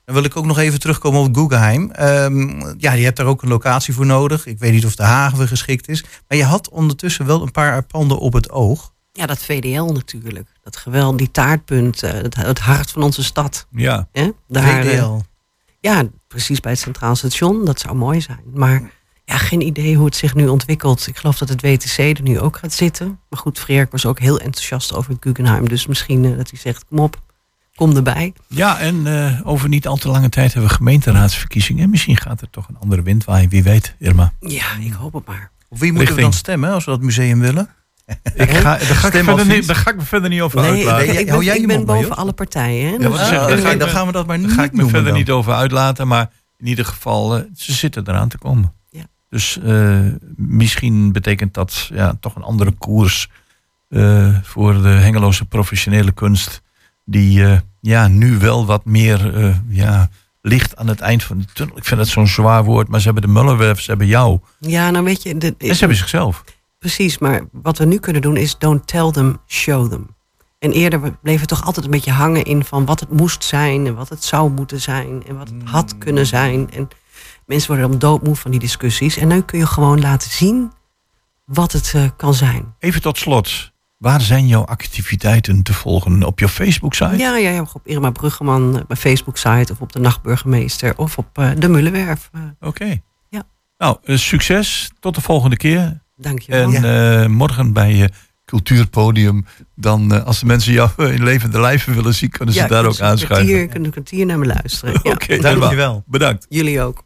Dan wil ik ook nog even terugkomen op Guggenheim. Ehm, ja, je hebt daar ook een locatie voor nodig. Ik weet niet of de haven geschikt is. Maar je had ondertussen wel een paar panden op het oog. Ja, dat VDL natuurlijk. Dat geweld, die taartpunt, eh, het, het hart van onze stad. Ja. Hè? Daar, eh, VDL. Ja, precies bij het Centraal Station. Dat zou mooi zijn. Maar ja, geen idee hoe het zich nu ontwikkelt. Ik geloof dat het WTC er nu ook gaat zitten. Maar goed, Freerk was ook heel enthousiast over het Guggenheim. Dus misschien eh, dat hij zegt, kom op, kom erbij. Ja, en eh, over niet al te lange tijd hebben we gemeenteraadsverkiezingen. Misschien gaat er toch een andere wind waaien, wie weet, Irma. Ja, ik hoop het maar. Op wie moeten we dan stemmen als we dat museum willen? Ik ga, daar, ga ik verder niet, daar ga ik me verder niet over Nee, uitlaten. jij- ik hou ben, jij ik ben boven alle partijen. Hè? Ja, Dus, Ah, Dan ga gaan we dat maar niet ga ik me noemen verder dan. niet over uitlaten, maar in ieder geval, eh, ze zitten eraan te komen. Ja. Dus eh, misschien betekent dat ja, toch een andere koers eh, voor de Hengeloze professionele kunst. Die eh, ja, nu wel wat meer eh, ja, licht aan het eind van de tunnel. Ik vind dat zo'n zwaar woord, maar ze hebben de Mullenwerf, ze hebben jou. Ja, nou weet je, de, En ze hebben zichzelf. precies. Maar wat we nu kunnen doen is don't tell them, show them. En eerder we bleven toch altijd een beetje hangen in van wat het moest zijn en wat het zou moeten zijn en wat het had kunnen zijn. En mensen worden dan doodmoe van die discussies. En nu kun je gewoon laten zien wat het eh, kan zijn. Even tot slot. Waar zijn jouw activiteiten te volgen? Op je Facebook-site? Ja, ja, ja, op Irma Bruggeman, eh, bij Facebook-site of op de Nachtburgemeester of op eh, de Mullenwerf. Eh, Oké. Ja. Nou, succes. Tot de volgende keer. dankjewel. En eh, morgen bij je cultuurpodium. Dan, eh, als de mensen jou in levende lijven willen zien, kunnen ze Ja, daar ook aanschuiven. kwartier- Kunnen een kwartier naar me luisteren. Ja. Oké, Dankjewel. Bedankt. Jullie ook.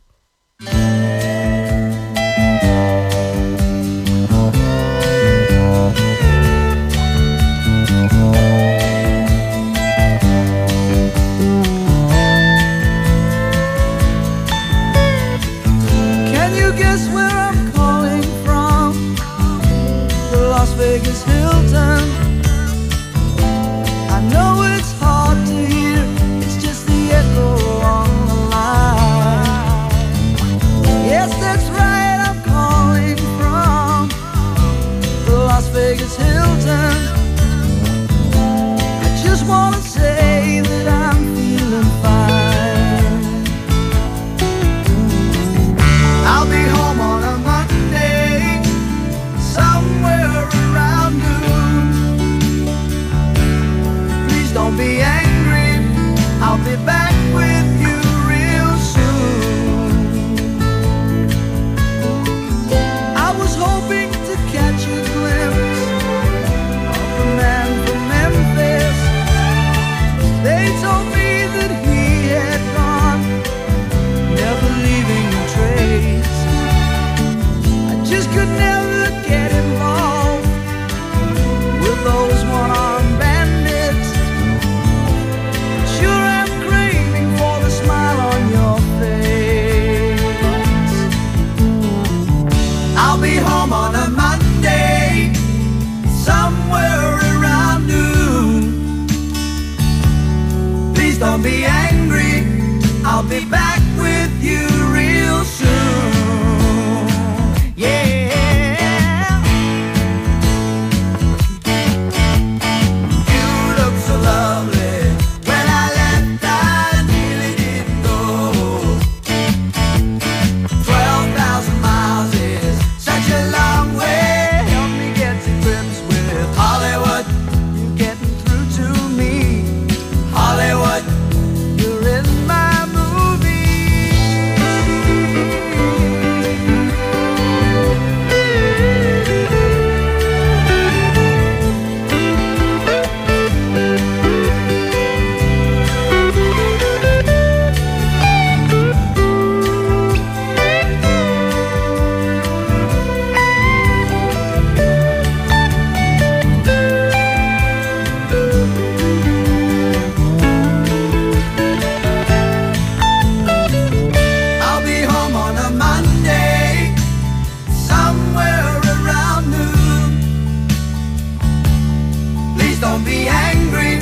Don't be angry,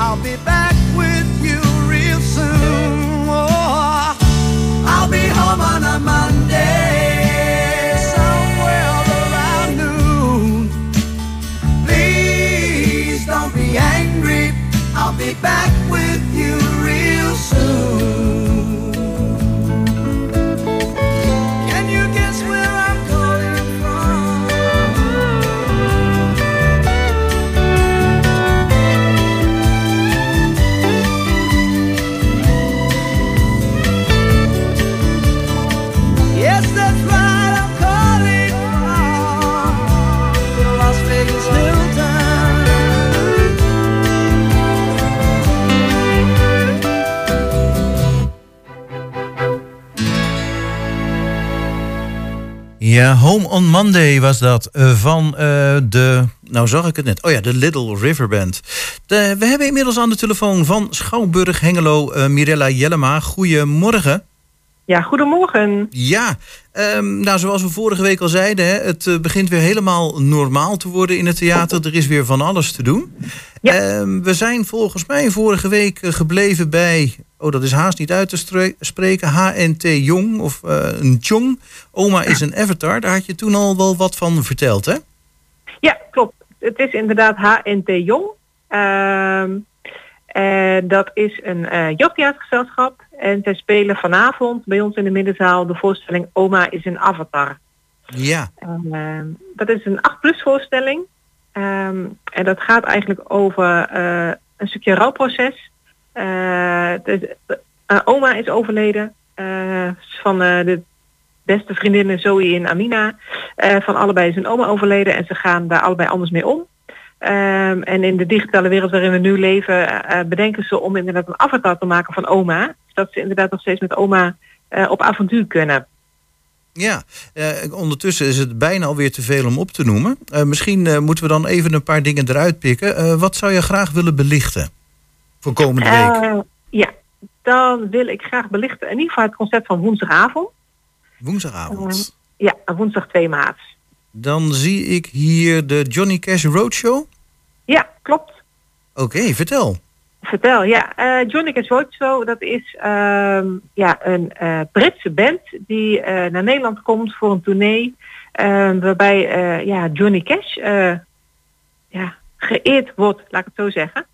I'll be back. Ja, Home on Monday was dat eh, van eh, de, nou zag ik het net, oh ja, de Little River Band. We hebben inmiddels aan de telefoon van Schouwburg Hengelo eh, Mirella Jellema. Goedemorgen. Ja, goedemorgen. Ja, ehm, nou zoals we vorige week al zeiden, hè, het eh, begint weer helemaal normaal te worden in het theater. Er is weer van alles te doen. Ehm, we zijn volgens mij vorige week eh, gebleven bij, oh dat is haast niet uit te spreken, HNT Jong of eh, een Jong. Oma is een avatar, daar had je toen al wel wat van verteld hè? Ja, klopt. Het is inderdaad HNT Jong. Ehm, dat is een eh jeugdtheatergezelschap. En zij spelen vanavond bij ons in de middenzaal de voorstelling Oma is een avatar. Ja. Ehm, dat is een 8-plus voorstelling. Ehm, en dat gaat eigenlijk over eh, een stukje rouwproces. Eh, eh, oma is overleden eh, van eh, de beste vriendinnen Zoe en Amina. Eh, van allebei is een oma overleden en ze gaan daar allebei anders mee om. Ehm, en in de digitale wereld waarin we nu leven, eh, bedenken ze om inderdaad een avatar te maken van oma. Zodat ze inderdaad nog steeds met oma eh, op avontuur kunnen. Ja, eh, ondertussen is het bijna alweer te veel om op te noemen. Eh, misschien eh, moeten we dan even een paar dingen eruit pikken. Eh, wat zou je graag willen belichten voor komende week? Eh, ja, dan wil ik graag belichten in ieder geval het concept van woensdagavond. Woensdagavond. Ja, woensdag 2 maart. Dan zie ik hier de Johnny Cash Roadshow. Ja, klopt. Oké, vertel. Vertel, ja. eh Johnny Cash Roadshow, dat is ehm, ja, een eh, Britse band die eh, naar Nederland komt voor een tournee. eh, waarbij ja, Johnny Cash ja, geëerd wordt, laat ik het zo zeggen.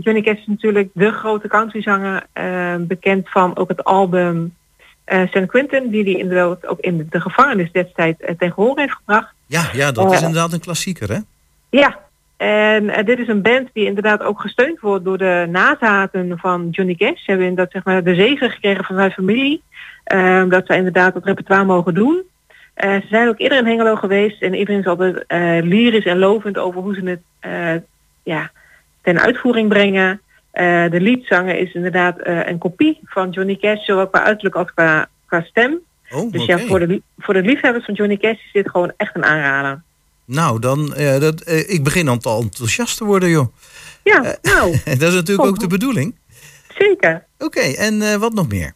Johnny Cash is natuurlijk de grote countryzanger, eh, bekend van ook het album eh San Quentin, die hij inderdaad ook in de gevangenis destijds ten gehoor heeft gebracht. Ja, ja dat is Eh, inderdaad een klassieker, hè? Ja, en dit is een band die inderdaad ook gesteund wordt door de nazaten van Johnny Cash. Ze hebben inderdaad zeg maar, de zegen gekregen van zijn familie. eh, dat zij inderdaad het repertoire mogen doen. Ze zijn ook eerder in Hengelo geweest en iedereen is altijd eh, lyrisch en lovend over hoe ze het ja, ten uitvoering brengen. Eh, de liedzanger is inderdaad eh, een kopie van Johnny Cash, zowel qua uiterlijk als qua, qua stem. Oh, dus ja, voor de, voor de liefhebbers van Johnny Cash is dit gewoon echt een aanrader. Nou, dan, eh, dat, ik begin te enthousiast te worden, joh. Ja, nou. dat is natuurlijk ook de bedoeling. Zeker. Oké, en wat nog meer?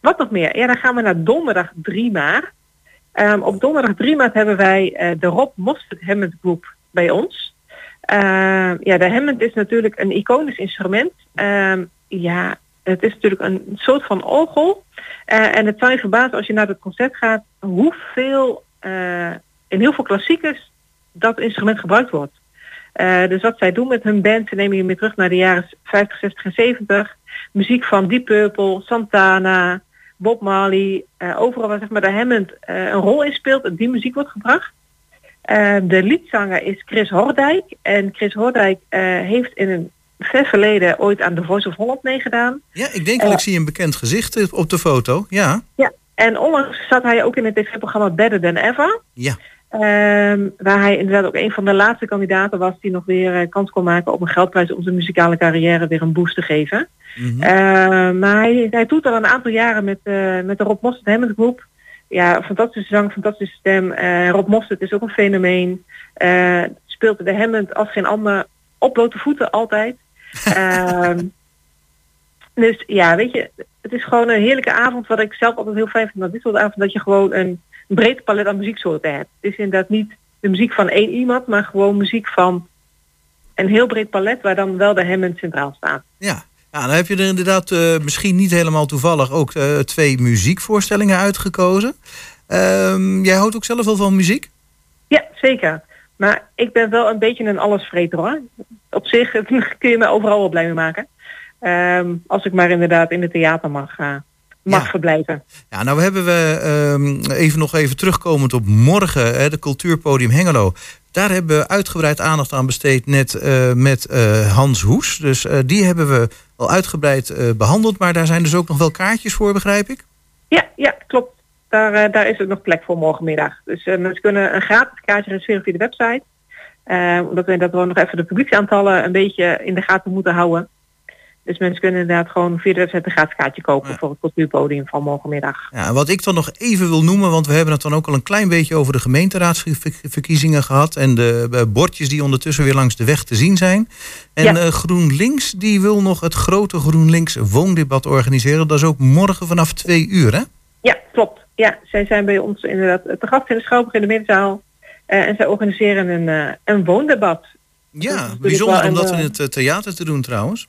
Wat nog meer? Ja, dan gaan we naar donderdag 3 maart. Ehm, op donderdag 3 maart hebben wij de Rob Mostert Hammond Group bij ons. Ehm, ja, de Hammond is natuurlijk een iconisch instrument. Ehm, ja, het is natuurlijk een soort van orgel. Eh, en het zou je verbazen als je naar het concert gaat hoeveel eh, in heel veel klassiekers dat instrument gebruikt wordt. Eh, dus wat zij doen met hun band, ze nemen je mee terug naar de jaren 50, 60 en 70. Muziek van Deep Purple, Santana, Bob Marley. overal waar zeg maar, de Hammond een rol in speelt, die muziek wordt gebracht. Eh, de liedzanger is Chris Hordijk. En Chris Hordijk eh, heeft in een ver verleden ooit aan The Voice of Holland meegedaan. Ja, ik denk dat ik zie een bekend gezicht eh, op de foto. Ja, Ja, en onlangs zat hij ook in het tv-programma Better Than Ever. ja. Ehm, waar hij inderdaad ook een van de laatste kandidaten was die nog weer eh, kans kon maken op een geldprijs om zijn muzikale carrière weer een boost te geven. Mhm. Ehm, maar hij, hij doet al een aantal jaren met, eh, met de Rob Mostert Hammond Groep. Ja, fantastische zang, fantastische stem. Eh, Rob Mostert is ook een fenomeen. Eh, speelt de Hammond als geen ander op blote voeten altijd. Ehm, dus ja, weet je, het is gewoon een heerlijke avond. Wat ik zelf altijd heel fijn vind aan dit soort avond, dat je gewoon een breed palet aan muzieksoorten hebt. Het is inderdaad niet de muziek van één iemand, maar gewoon muziek van een heel breed palet waar dan wel de Hammond centraal staat. Ja. Ja, dan heb je er inderdaad eh, misschien niet helemaal toevallig ook eh, twee muziekvoorstellingen uitgekozen. Ehm, jij houdt ook zelf wel van muziek? Ja, zeker. Maar ik ben wel een beetje een allesvreter hoor. Op zich kun je me overal wel blij mee maken. Ehm, als ik maar inderdaad in het theater mag, eh, mag verblijven. Ja, nou hebben we ehm, even nog even terugkomend op morgen, hè, de Cultuurpodium Hengelo. Daar hebben we uitgebreid aandacht aan besteed net eh, met eh, Hans Hoes. Dus eh, die hebben we al uitgebreid eh, behandeld. Maar daar zijn dus ook nog wel kaartjes voor, begrijp ik? Ja, ja, klopt. Daar, daar is ook nog plek voor morgenmiddag. Dus mensen kunnen een gratis kaartje reserveren via de website. Omdat we dat we nog even de publieksaantallen een beetje in de gaten moeten houden. Dus mensen kunnen inderdaad gewoon via de website een gratis kaartje kopen voor het cultuurpodium van morgenmiddag. Ja, wat ik dan nog even wil noemen, want we hebben het dan ook al een klein beetje over de gemeenteraadsverkiezingen gehad en de eh, bordjes die ondertussen weer langs de weg te zien zijn. En Ja. eh, GroenLinks die wil nog het grote GroenLinks woondebat organiseren. Dat is ook morgen vanaf twee uur, hè? Ja, klopt. Ja, zij zijn bij ons inderdaad te gast in de Schouwburg in de middenzaal. Eh, en zij organiseren een, eh, een woondebat. Ja, bijzonder om dat in eh, het eh, theater te doen trouwens.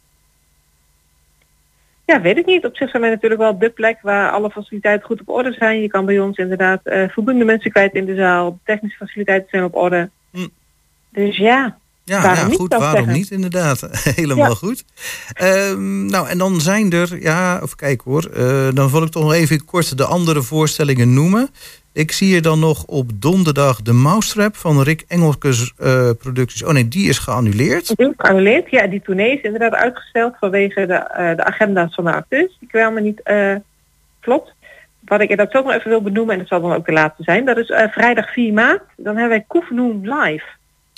Ja, weet ik niet. Op zich zijn wij natuurlijk wel de plek waar alle faciliteiten goed op orde zijn. Je kan bij ons inderdaad eh, voldoende mensen kwijt in de zaal. Technische faciliteiten zijn op orde. Hm. Dus ja, Ja, waarom ja goed, waarom zeggen. niet inderdaad. Helemaal Ja. goed. Ehm, nou, en dan zijn er, ja, even kijken hoor. Eh, dan wil ik toch nog even kort de andere voorstellingen noemen. Ik zie hier dan nog op donderdag de Mousetrap van Rick Engelkes eh, producties. Oh nee, die is geannuleerd. Die is geannuleerd. Ja, die tournee is inderdaad uitgesteld vanwege de, eh, de agenda's van de acteurs. Die kwamen niet eh klopt. Wat ik dat nog even wil benoemen, en dat zal dan ook de laatste zijn, dat is vrijdag 4 maart. Dan hebben wij Koefnoen live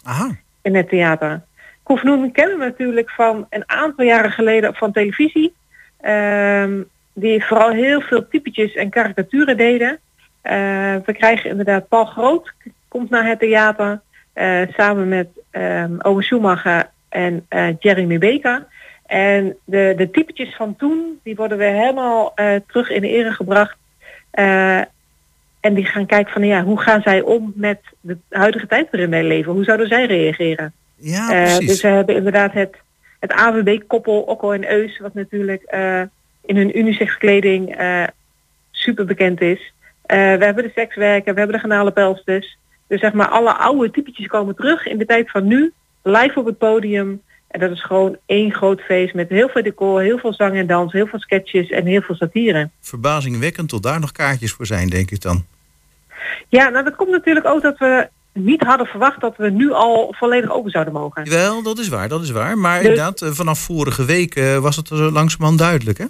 Aha. in het theater. Koefnoen kennen we natuurlijk van een aantal jaren geleden van televisie. Ehm, die vooral heel veel typetjes en karikaturen deden. Eh, we krijgen inderdaad Paul Groot komt naar het theater. eh, samen met ehm Ome Schumacher en eh, Jeremy Baker. En de, de typetjes van toen, die worden weer helemaal terug in de ere gebracht. En die gaan kijken van ja, hoe gaan zij om met de huidige tijd waarin wij leven? Hoe zouden zij reageren? Ja, dus we hebben inderdaad het, het AWB-koppel Okko en Eus, wat natuurlijk in hun unisex kleding eh, super bekend is. Eh, we hebben de sekswerken, we hebben de genalenpelsters. Dus zeg maar alle oude typetjes komen terug in de tijd van nu, live op het podium. En dat is gewoon één groot feest met heel veel decor, heel veel zang en dans, heel veel sketches en heel veel satire. Verbazingwekkend tot daar nog kaartjes voor zijn, denk ik dan. Ja, nou dat komt natuurlijk ook dat we niet hadden verwacht dat we nu al volledig open zouden mogen. Wel, dat is waar, dat is waar. Maar Dus- inderdaad, eh, vanaf vorige week eh, was het er langzamerhand duidelijk, hè?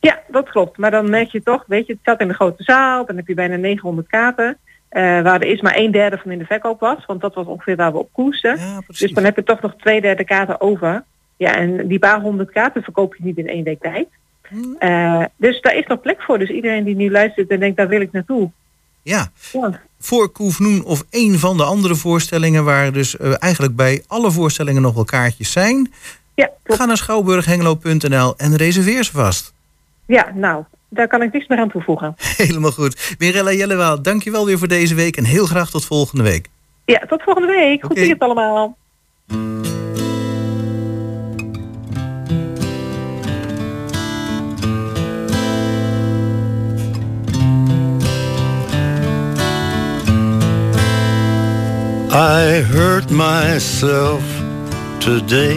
Ja, dat klopt. Maar dan merk je toch, weet je, het zat in de grote zaal, dan heb je bijna 900 kaarten. eh, waar er eerst maar een derde van in de verkoop was, want dat was ongeveer waar we op. Ja, precies. dus dan heb je toch nog twee derde kaarten over. Ja, en die paar honderd kaarten verkoop je niet in één week tijd. Hmm. Eh, dus daar is nog plek voor. Dus iedereen die nu luistert en denkt, daar wil ik naartoe. Ja, Ja, voor Koefnoen of een van de andere voorstellingen... waar dus eh, eigenlijk bij alle voorstellingen nog wel kaartjes zijn... ja, klopt. ga naar schouwburghengelo.nl en reserveer ze vast. Ja, nou, daar kan ik niks meer aan toevoegen. Helemaal goed. Mirella Jellewaal, dankjewel weer voor deze week... en heel graag tot volgende week. Ja, tot volgende week. Goed Oké. weekend allemaal. I hurt myself today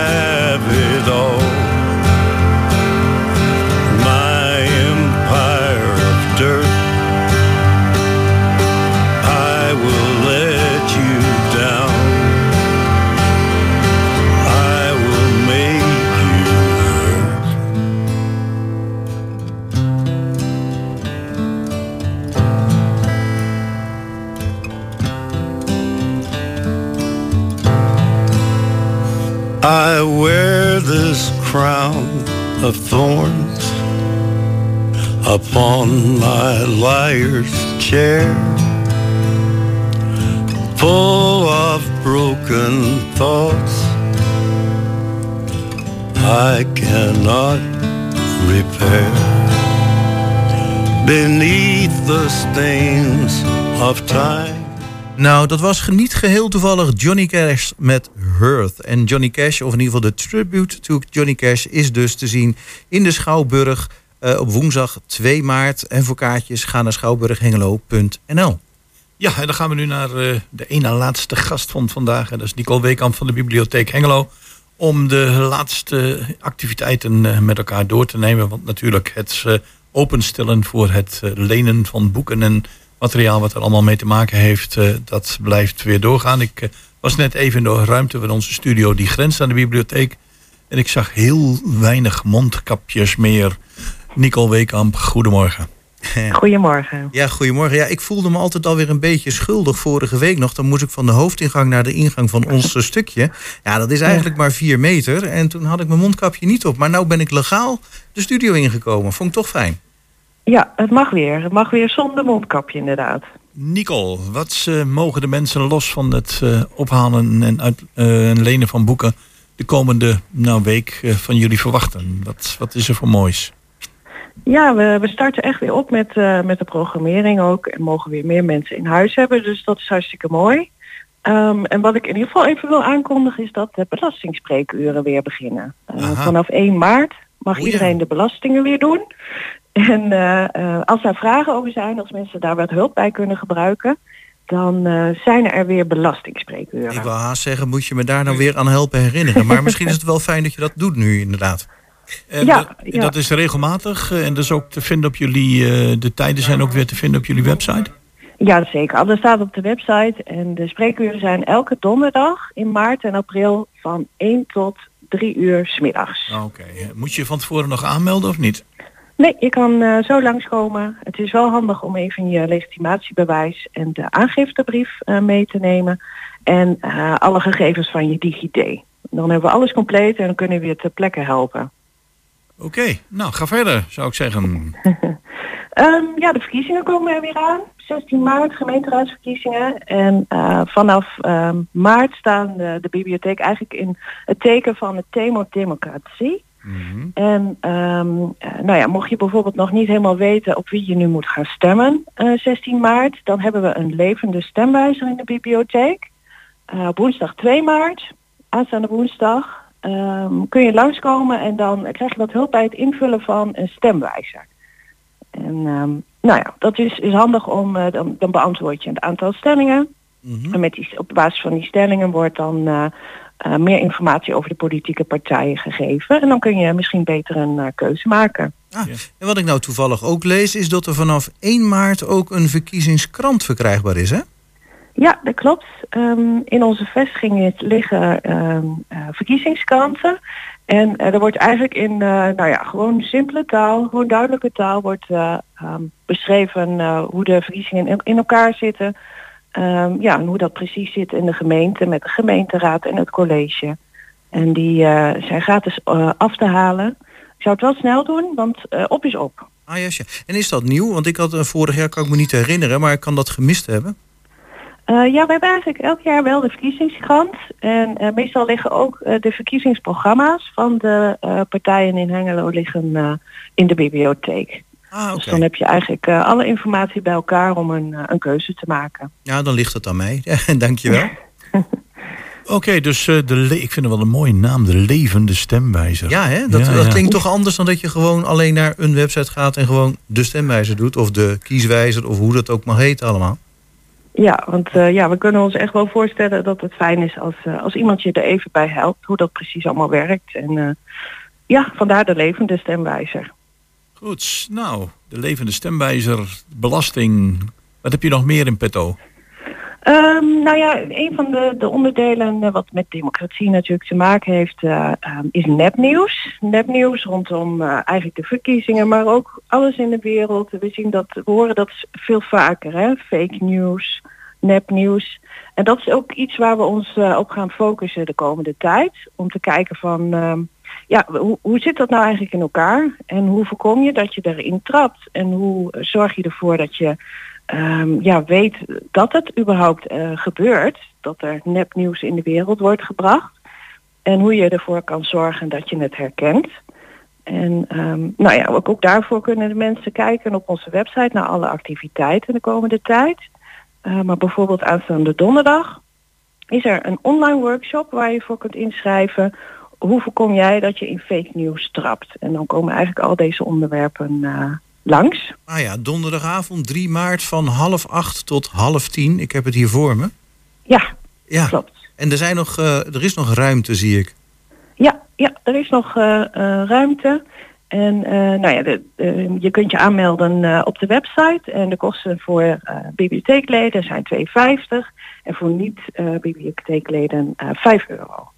velo I wear this crown of thorns upon my liar's chair, full of broken thoughts I cannot repair. Beneath the stains of time. Nou, dat was niet geheel toevallig Johnny Cash met En Johnny Cash, of in ieder geval de tribute to Johnny Cash... is dus te zien in de Schouwburg eh, op woensdag 2 maart. En voor kaartjes ga naar schouwburghengelo.nl. Ja, en dan gaan we nu naar eh, de ene laatste gast van vandaag. En dat is Nicole Weekamp van de Bibliotheek Hengelo. Om de laatste activiteiten eh, met elkaar door te nemen. Want natuurlijk het openstellen voor het lenen van boeken en materiaal wat er allemaal mee te maken heeft. dat blijft weer doorgaan. Ik was net even in de ruimte van onze studio die grenst aan de bibliotheek. En ik zag heel weinig mondkapjes meer. Nicole Weekamp, goedemorgen. Goedemorgen. Ja, goedemorgen. Ja, ik voelde me altijd alweer een beetje schuldig vorige week nog. Dan moest ik van de hoofdingang naar de ingang van ons stukje. Ja, dat is eigenlijk maar vier meter. En toen had ik mijn mondkapje niet op. Maar nou ben ik legaal de studio ingekomen. Vond ik toch fijn. Ja, het mag weer. Het mag weer zonder mondkapje inderdaad. Nicole, wat eh, mogen de mensen los van het eh, ophalen en, uit, eh, en lenen van boeken de komende nou, week van jullie verwachten? Wat, wat is er voor moois? Ja, we, we starten echt weer op met, met de programmering ook. En mogen weer meer mensen in huis hebben. Dus dat is hartstikke mooi. Ehm, en wat ik in ieder geval even wil aankondigen is dat de belastingspreekuren weer beginnen. Vanaf 1 maart mag iedereen de belastingen weer doen. En eh, eh, als daar vragen over zijn, als mensen daar wat hulp bij kunnen gebruiken, dan eh, zijn er weer belastingspreekuren. Ik wil haast zeggen, moet je me daar nou weer aan helpen herinneren. Maar misschien is het wel fijn dat je dat doet nu inderdaad. En Ja, dat, ja. dat is regelmatig en dat is ook te vinden op jullie, de tijden zijn ook weer te vinden op jullie website? Ja, zeker. Alles staat op de website. En de spreekuren zijn elke donderdag in maart en april van 1 tot 3 uur smiddags. Oké, moet je van tevoren nog aanmelden of niet? Nee, je kan eh, zo langskomen. Het is wel handig om even je legitimatiebewijs en de aangiftebrief eh, mee te nemen. En eh, alle gegevens van je DigiD. Dan hebben we alles compleet en dan kunnen we je ter plekke helpen. Oké, nou ga verder zou ik zeggen. Ehm, ja, de verkiezingen komen er weer aan. 16 maart, gemeenteraadsverkiezingen. En vanaf ehm, maart staan de, de bibliotheek eigenlijk in het teken van het thema democratie. En ehm, eh, nou ja, mocht je bijvoorbeeld nog niet helemaal weten op wie je nu moet gaan stemmen, eh, 16 maart, dan hebben we een levende stemwijzer in de bibliotheek. Eh, woensdag 2 maart, aanstaande woensdag, ehm, kun je langskomen en dan krijg je wat hulp bij het invullen van een stemwijzer. En ehm, nou ja, dat is, is handig om, eh, dan, dan beantwoord je een aantal stellingen. En met die, op basis van die stellingen wordt dan eh, eh, meer informatie over de politieke partijen gegeven. En dan kun je misschien beter een eh, keuze maken. Ah, En wat ik nou toevallig ook lees, is dat er vanaf 1 maart ook een verkiezingskrant verkrijgbaar is, hè? Ja, dat klopt. Ehm, in onze vestigingen liggen ehm, eh, verkiezingskranten. En er wordt eigenlijk in, eh, nou ja, gewoon simpele taal, gewoon duidelijke taal, wordt eh, ehm, beschreven eh, hoe de verkiezingen in, in elkaar zitten. Ehm, ja, en hoe dat precies zit in de gemeente met de gemeenteraad en het college. En die eh, zijn gratis eh, af te halen. Ik zou het wel snel doen, want eh, op is op. Ah, yes, ja. En is dat nieuw? Want ik had vorig jaar, kan ik me niet herinneren, maar ik kan dat gemist hebben. Ja, we hebben eigenlijk elk jaar wel de verkiezingskrant. En meestal liggen ook de verkiezingsprogramma's van de partijen in Hengelo liggen in de bibliotheek. Ah, Dus dan heb je eigenlijk eh, alle informatie bij elkaar om een, eh, een keuze te maken. Ja, dan ligt het aan mij. Dankjewel. Oké, dus eh, de ik vind het wel een mooie naam, de levende stemwijzer. Ja, hè? Dat, Ja, dat ja. klinkt toch anders dan dat je gewoon alleen naar een website gaat en gewoon de stemwijzer doet. Of de kieswijzer, of hoe dat ook mag heten allemaal. Ja, want eh, ja, we kunnen ons echt wel voorstellen dat het fijn is als, eh, als iemand je er even bij helpt hoe dat precies allemaal werkt. En eh, ja, vandaar de levende stemwijzer. Goed, nou, de levende stemwijzer, belasting. Wat heb je nog meer in petto? Ehm, nou ja, een van de, de onderdelen eh, wat met democratie natuurlijk te maken heeft, eh, ehm, is nepnieuws. Nepnieuws rondom eh, eigenlijk de verkiezingen, maar ook alles in de wereld. We zien dat, we horen dat veel vaker, hè? fake news, nepnieuws. En dat is ook iets waar we ons op gaan focussen de komende tijd. Om te kijken van, ehm, ja, hoe, hoe zit dat nou eigenlijk in elkaar? En hoe voorkom je dat je erin trapt? En hoe zorg je ervoor dat je ehm, ja, weet dat het überhaupt eh, gebeurt, dat er nepnieuws in de wereld wordt gebracht. En hoe je ervoor kan zorgen dat je het herkent. En ehm, nou ja, ook, ook daarvoor kunnen de mensen kijken op onze website naar alle activiteiten de komende tijd. Eh, maar bijvoorbeeld aanstaande donderdag is er een online workshop waar je voor kunt inschrijven. Hoe voorkom jij dat je in fake news trapt? En dan komen eigenlijk al deze onderwerpen eh, langs. Ah ja, donderdagavond 3 maart van half acht tot half tien. Ik heb het hier voor me. Ja, Ja. klopt. En er, zijn nog, eh, er is nog ruimte, zie ik. Ja, ja er is nog eh, ruimte. En nou ja, de, je kunt je aanmelden op de website. En de kosten voor bibliotheekleden zijn 2,50. En voor niet-bibliotheekleden eh 5 euro.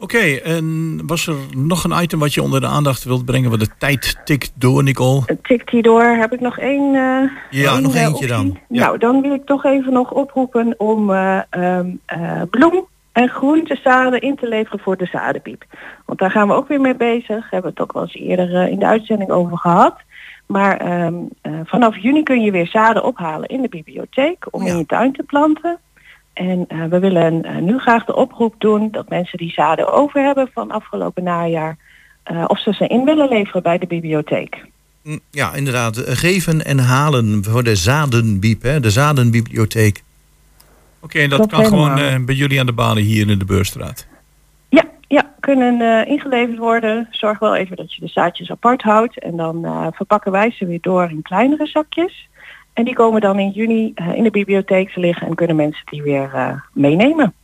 Oké, en was er nog een item wat je onder de aandacht wilt brengen? Want de tijd tikt door, Nicole. Tikt hierdoor heb ik nog één. eh, Ja, één, nog eh, eentje dan. Ja. Nou, dan wil ik toch even nog oproepen om eh, ehm, eh, bloem en groentezaden in te leveren voor de zadenpiep. Want daar gaan we ook weer mee bezig. Hebben we het ook wel eens eerder in de uitzending over gehad. Maar ehm, eh, vanaf juni kun je weer zaden ophalen in de bibliotheek om in je tuin te planten. En eh, we willen eh, nu graag de oproep doen dat mensen die zaden over hebben van afgelopen najaar, eh, of ze ze in willen leveren bij de bibliotheek. Mm, Ja, inderdaad. Geven en halen voor de zadenbiep, hè, de zadenbibliotheek. Oké, en dat kan gewoon helemaal. bij jullie aan de balie hier in de Beurstraat. Ja, ja, kunnen eh, ingeleverd worden. Zorg wel even dat je de zaadjes apart houdt. En dan eh, verpakken wij ze weer door in kleinere zakjes. En die komen dan in juni eh, in de bibliotheek te liggen en kunnen mensen die weer eh, meenemen.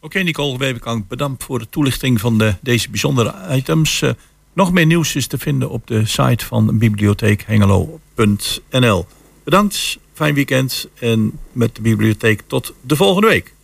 Oké, Nicole Webekamp, bedankt voor de toelichting van de, deze bijzondere items. Eh, nog meer nieuws is te vinden op de site van bibliotheekhengelo.nl. Bedankt, fijn weekend en met de bibliotheek tot de volgende week.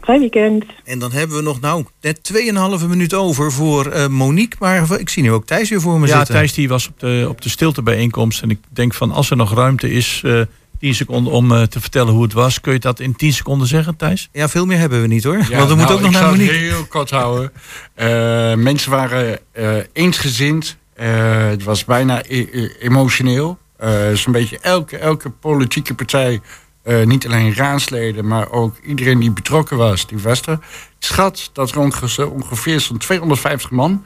Fijn weekend. En dan hebben we nog nou net 2,5 minuut over voor eh, Monique. Maar ik zie nu ook Thijs weer voor me ja, zitten. Thijs die was op de, op de stiltebijeenkomst en ik denk van als er nog ruimte is, eh 10 seconden om eh, te vertellen hoe het was. Kun je dat in 10 seconden zeggen, Thijs? Ja, veel meer hebben we niet hoor. Ja, Want we moeten nou, ook nog ik naar het Monique. heel kort houden. Eh, mensen waren eh, eensgezind. Eh, het was bijna e- e- emotioneel. Eh Zo'n beetje elke, elke politieke partij, eh, niet alleen raadsleden, maar ook iedereen die betrokken was, die was er. Ik schat dat er onge- ongeveer zo'n 250 man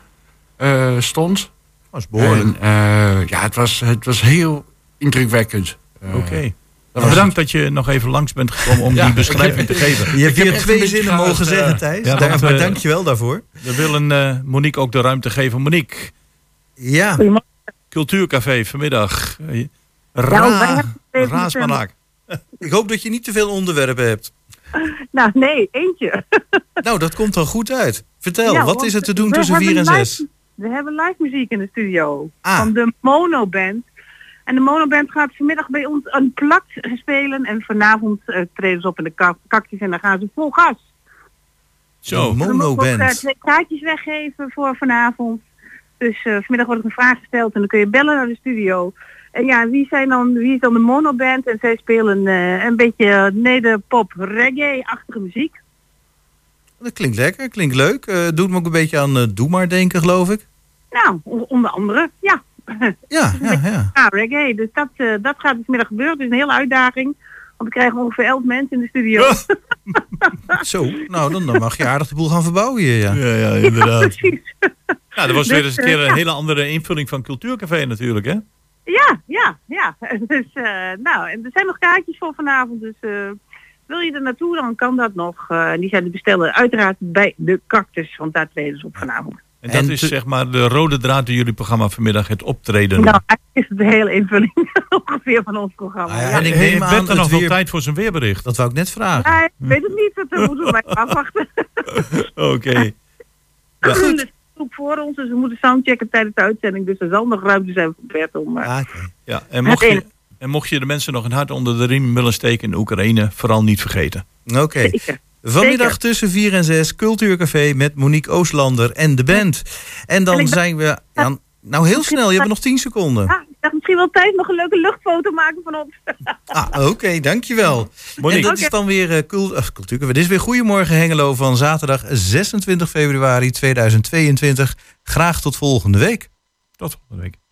eh, stond. Dat is behoorlijk. En, eh, ja, het was, het was heel indrukwekkend. Oké. was Bedankt dat je nog even langs bent gekomen om Ja, die beschrijving heb- te geven. Je hebt echt twee zinnen mogen eh, zeggen, Thijs. ja, Daar, want, maar eh, dank je wel daarvoor. We willen eh, Monique ook de ruimte geven. Monique, Ja, Cultuurcafé vanmiddag. Eh, wij Ra ik hoop dat je niet te veel onderwerpen hebt. Nou, nee, eentje. Nou, dat komt dan goed uit. Vertel, Ja, wat is er te doen tussen 4 en hebben 6? live- We hebben live muziek in de studio. Ah. Van de Monoband. En de Monoband gaat vanmiddag bij ons een plak spelen. En vanavond eh, treden ze op in de ka- kakjes en dan gaan ze vol gas. Zo. We mogen ook eh, Monoband. twee kaartjes weggeven voor vanavond. Dus eh, vanmiddag wordt er een vraag gesteld en dan kun je bellen naar de studio. En ja, wie, zijn dan, wie is dan de monoband? En zij spelen een beetje nederpop reggae-achtige muziek. Dat klinkt lekker, klinkt leuk. Doet me ook een beetje aan Doe maar denken, geloof ik. Nou, onder andere, ja. Ja, ja, ja. Ja, reggae. Dus dat, eh, dat gaat dus vanmiddag gebeuren. Het is een hele uitdaging. Want we krijgen ongeveer elf mensen in de studio. Zo, nou dan, dan mag je aardig de boel gaan verbouwen hier, ja. Ja, ja, inderdaad. Precies. Ja, dat was weer eens een Dus, keer eh, een ja. hele andere invulling van Cultuurcafé natuurlijk, hè? Ja, ja, ja. Dus, eh, nou, en er zijn nog kaartjes voor vanavond. Dus eh, wil je er naartoe, dan kan dat nog. Eh, die zijn te bestellen uiteraard bij de Cactus. Want daar treden ze op vanavond. En dat En is zeg maar de rode draad in jullie programma vanmiddag, het optreden. Nou, eigenlijk is het de hele invulling ongeveer van ons programma. Ah ja, ja. en ik Hey, neem aan er nog wel tijd voor zijn weerbericht? Dat wou ik net vragen. Ja, ik weet het niet, dat moeten we maar even afwachten. Oké. Ja. Er is groep voor ons, dus we moeten soundchecken tijdens de uitzending. Dus er zal nog ruimte zijn voor Bert om... eh, Ah, oké. Ja, en mocht, je, en mocht je de mensen nog een hart onder de riem willen steken in Oekraïne, vooral niet vergeten. Oké. Vanmiddag Zeker. tussen 4 en 6 Cultuurcafé met Monique Oostlander en de band. En dan En zijn we... Ja, nou, heel snel, je hebt nog 10 seconden. Ah, ik dacht misschien wel tijd nog een leuke luchtfoto maken van ons. Ah, oké, dankjewel. En Monique. dat is dan weer eh, cult, of Cultuurcafé. Dit is weer Goedemorgen Hengelo van zaterdag 26 februari 2022. Graag tot volgende week. Tot volgende week.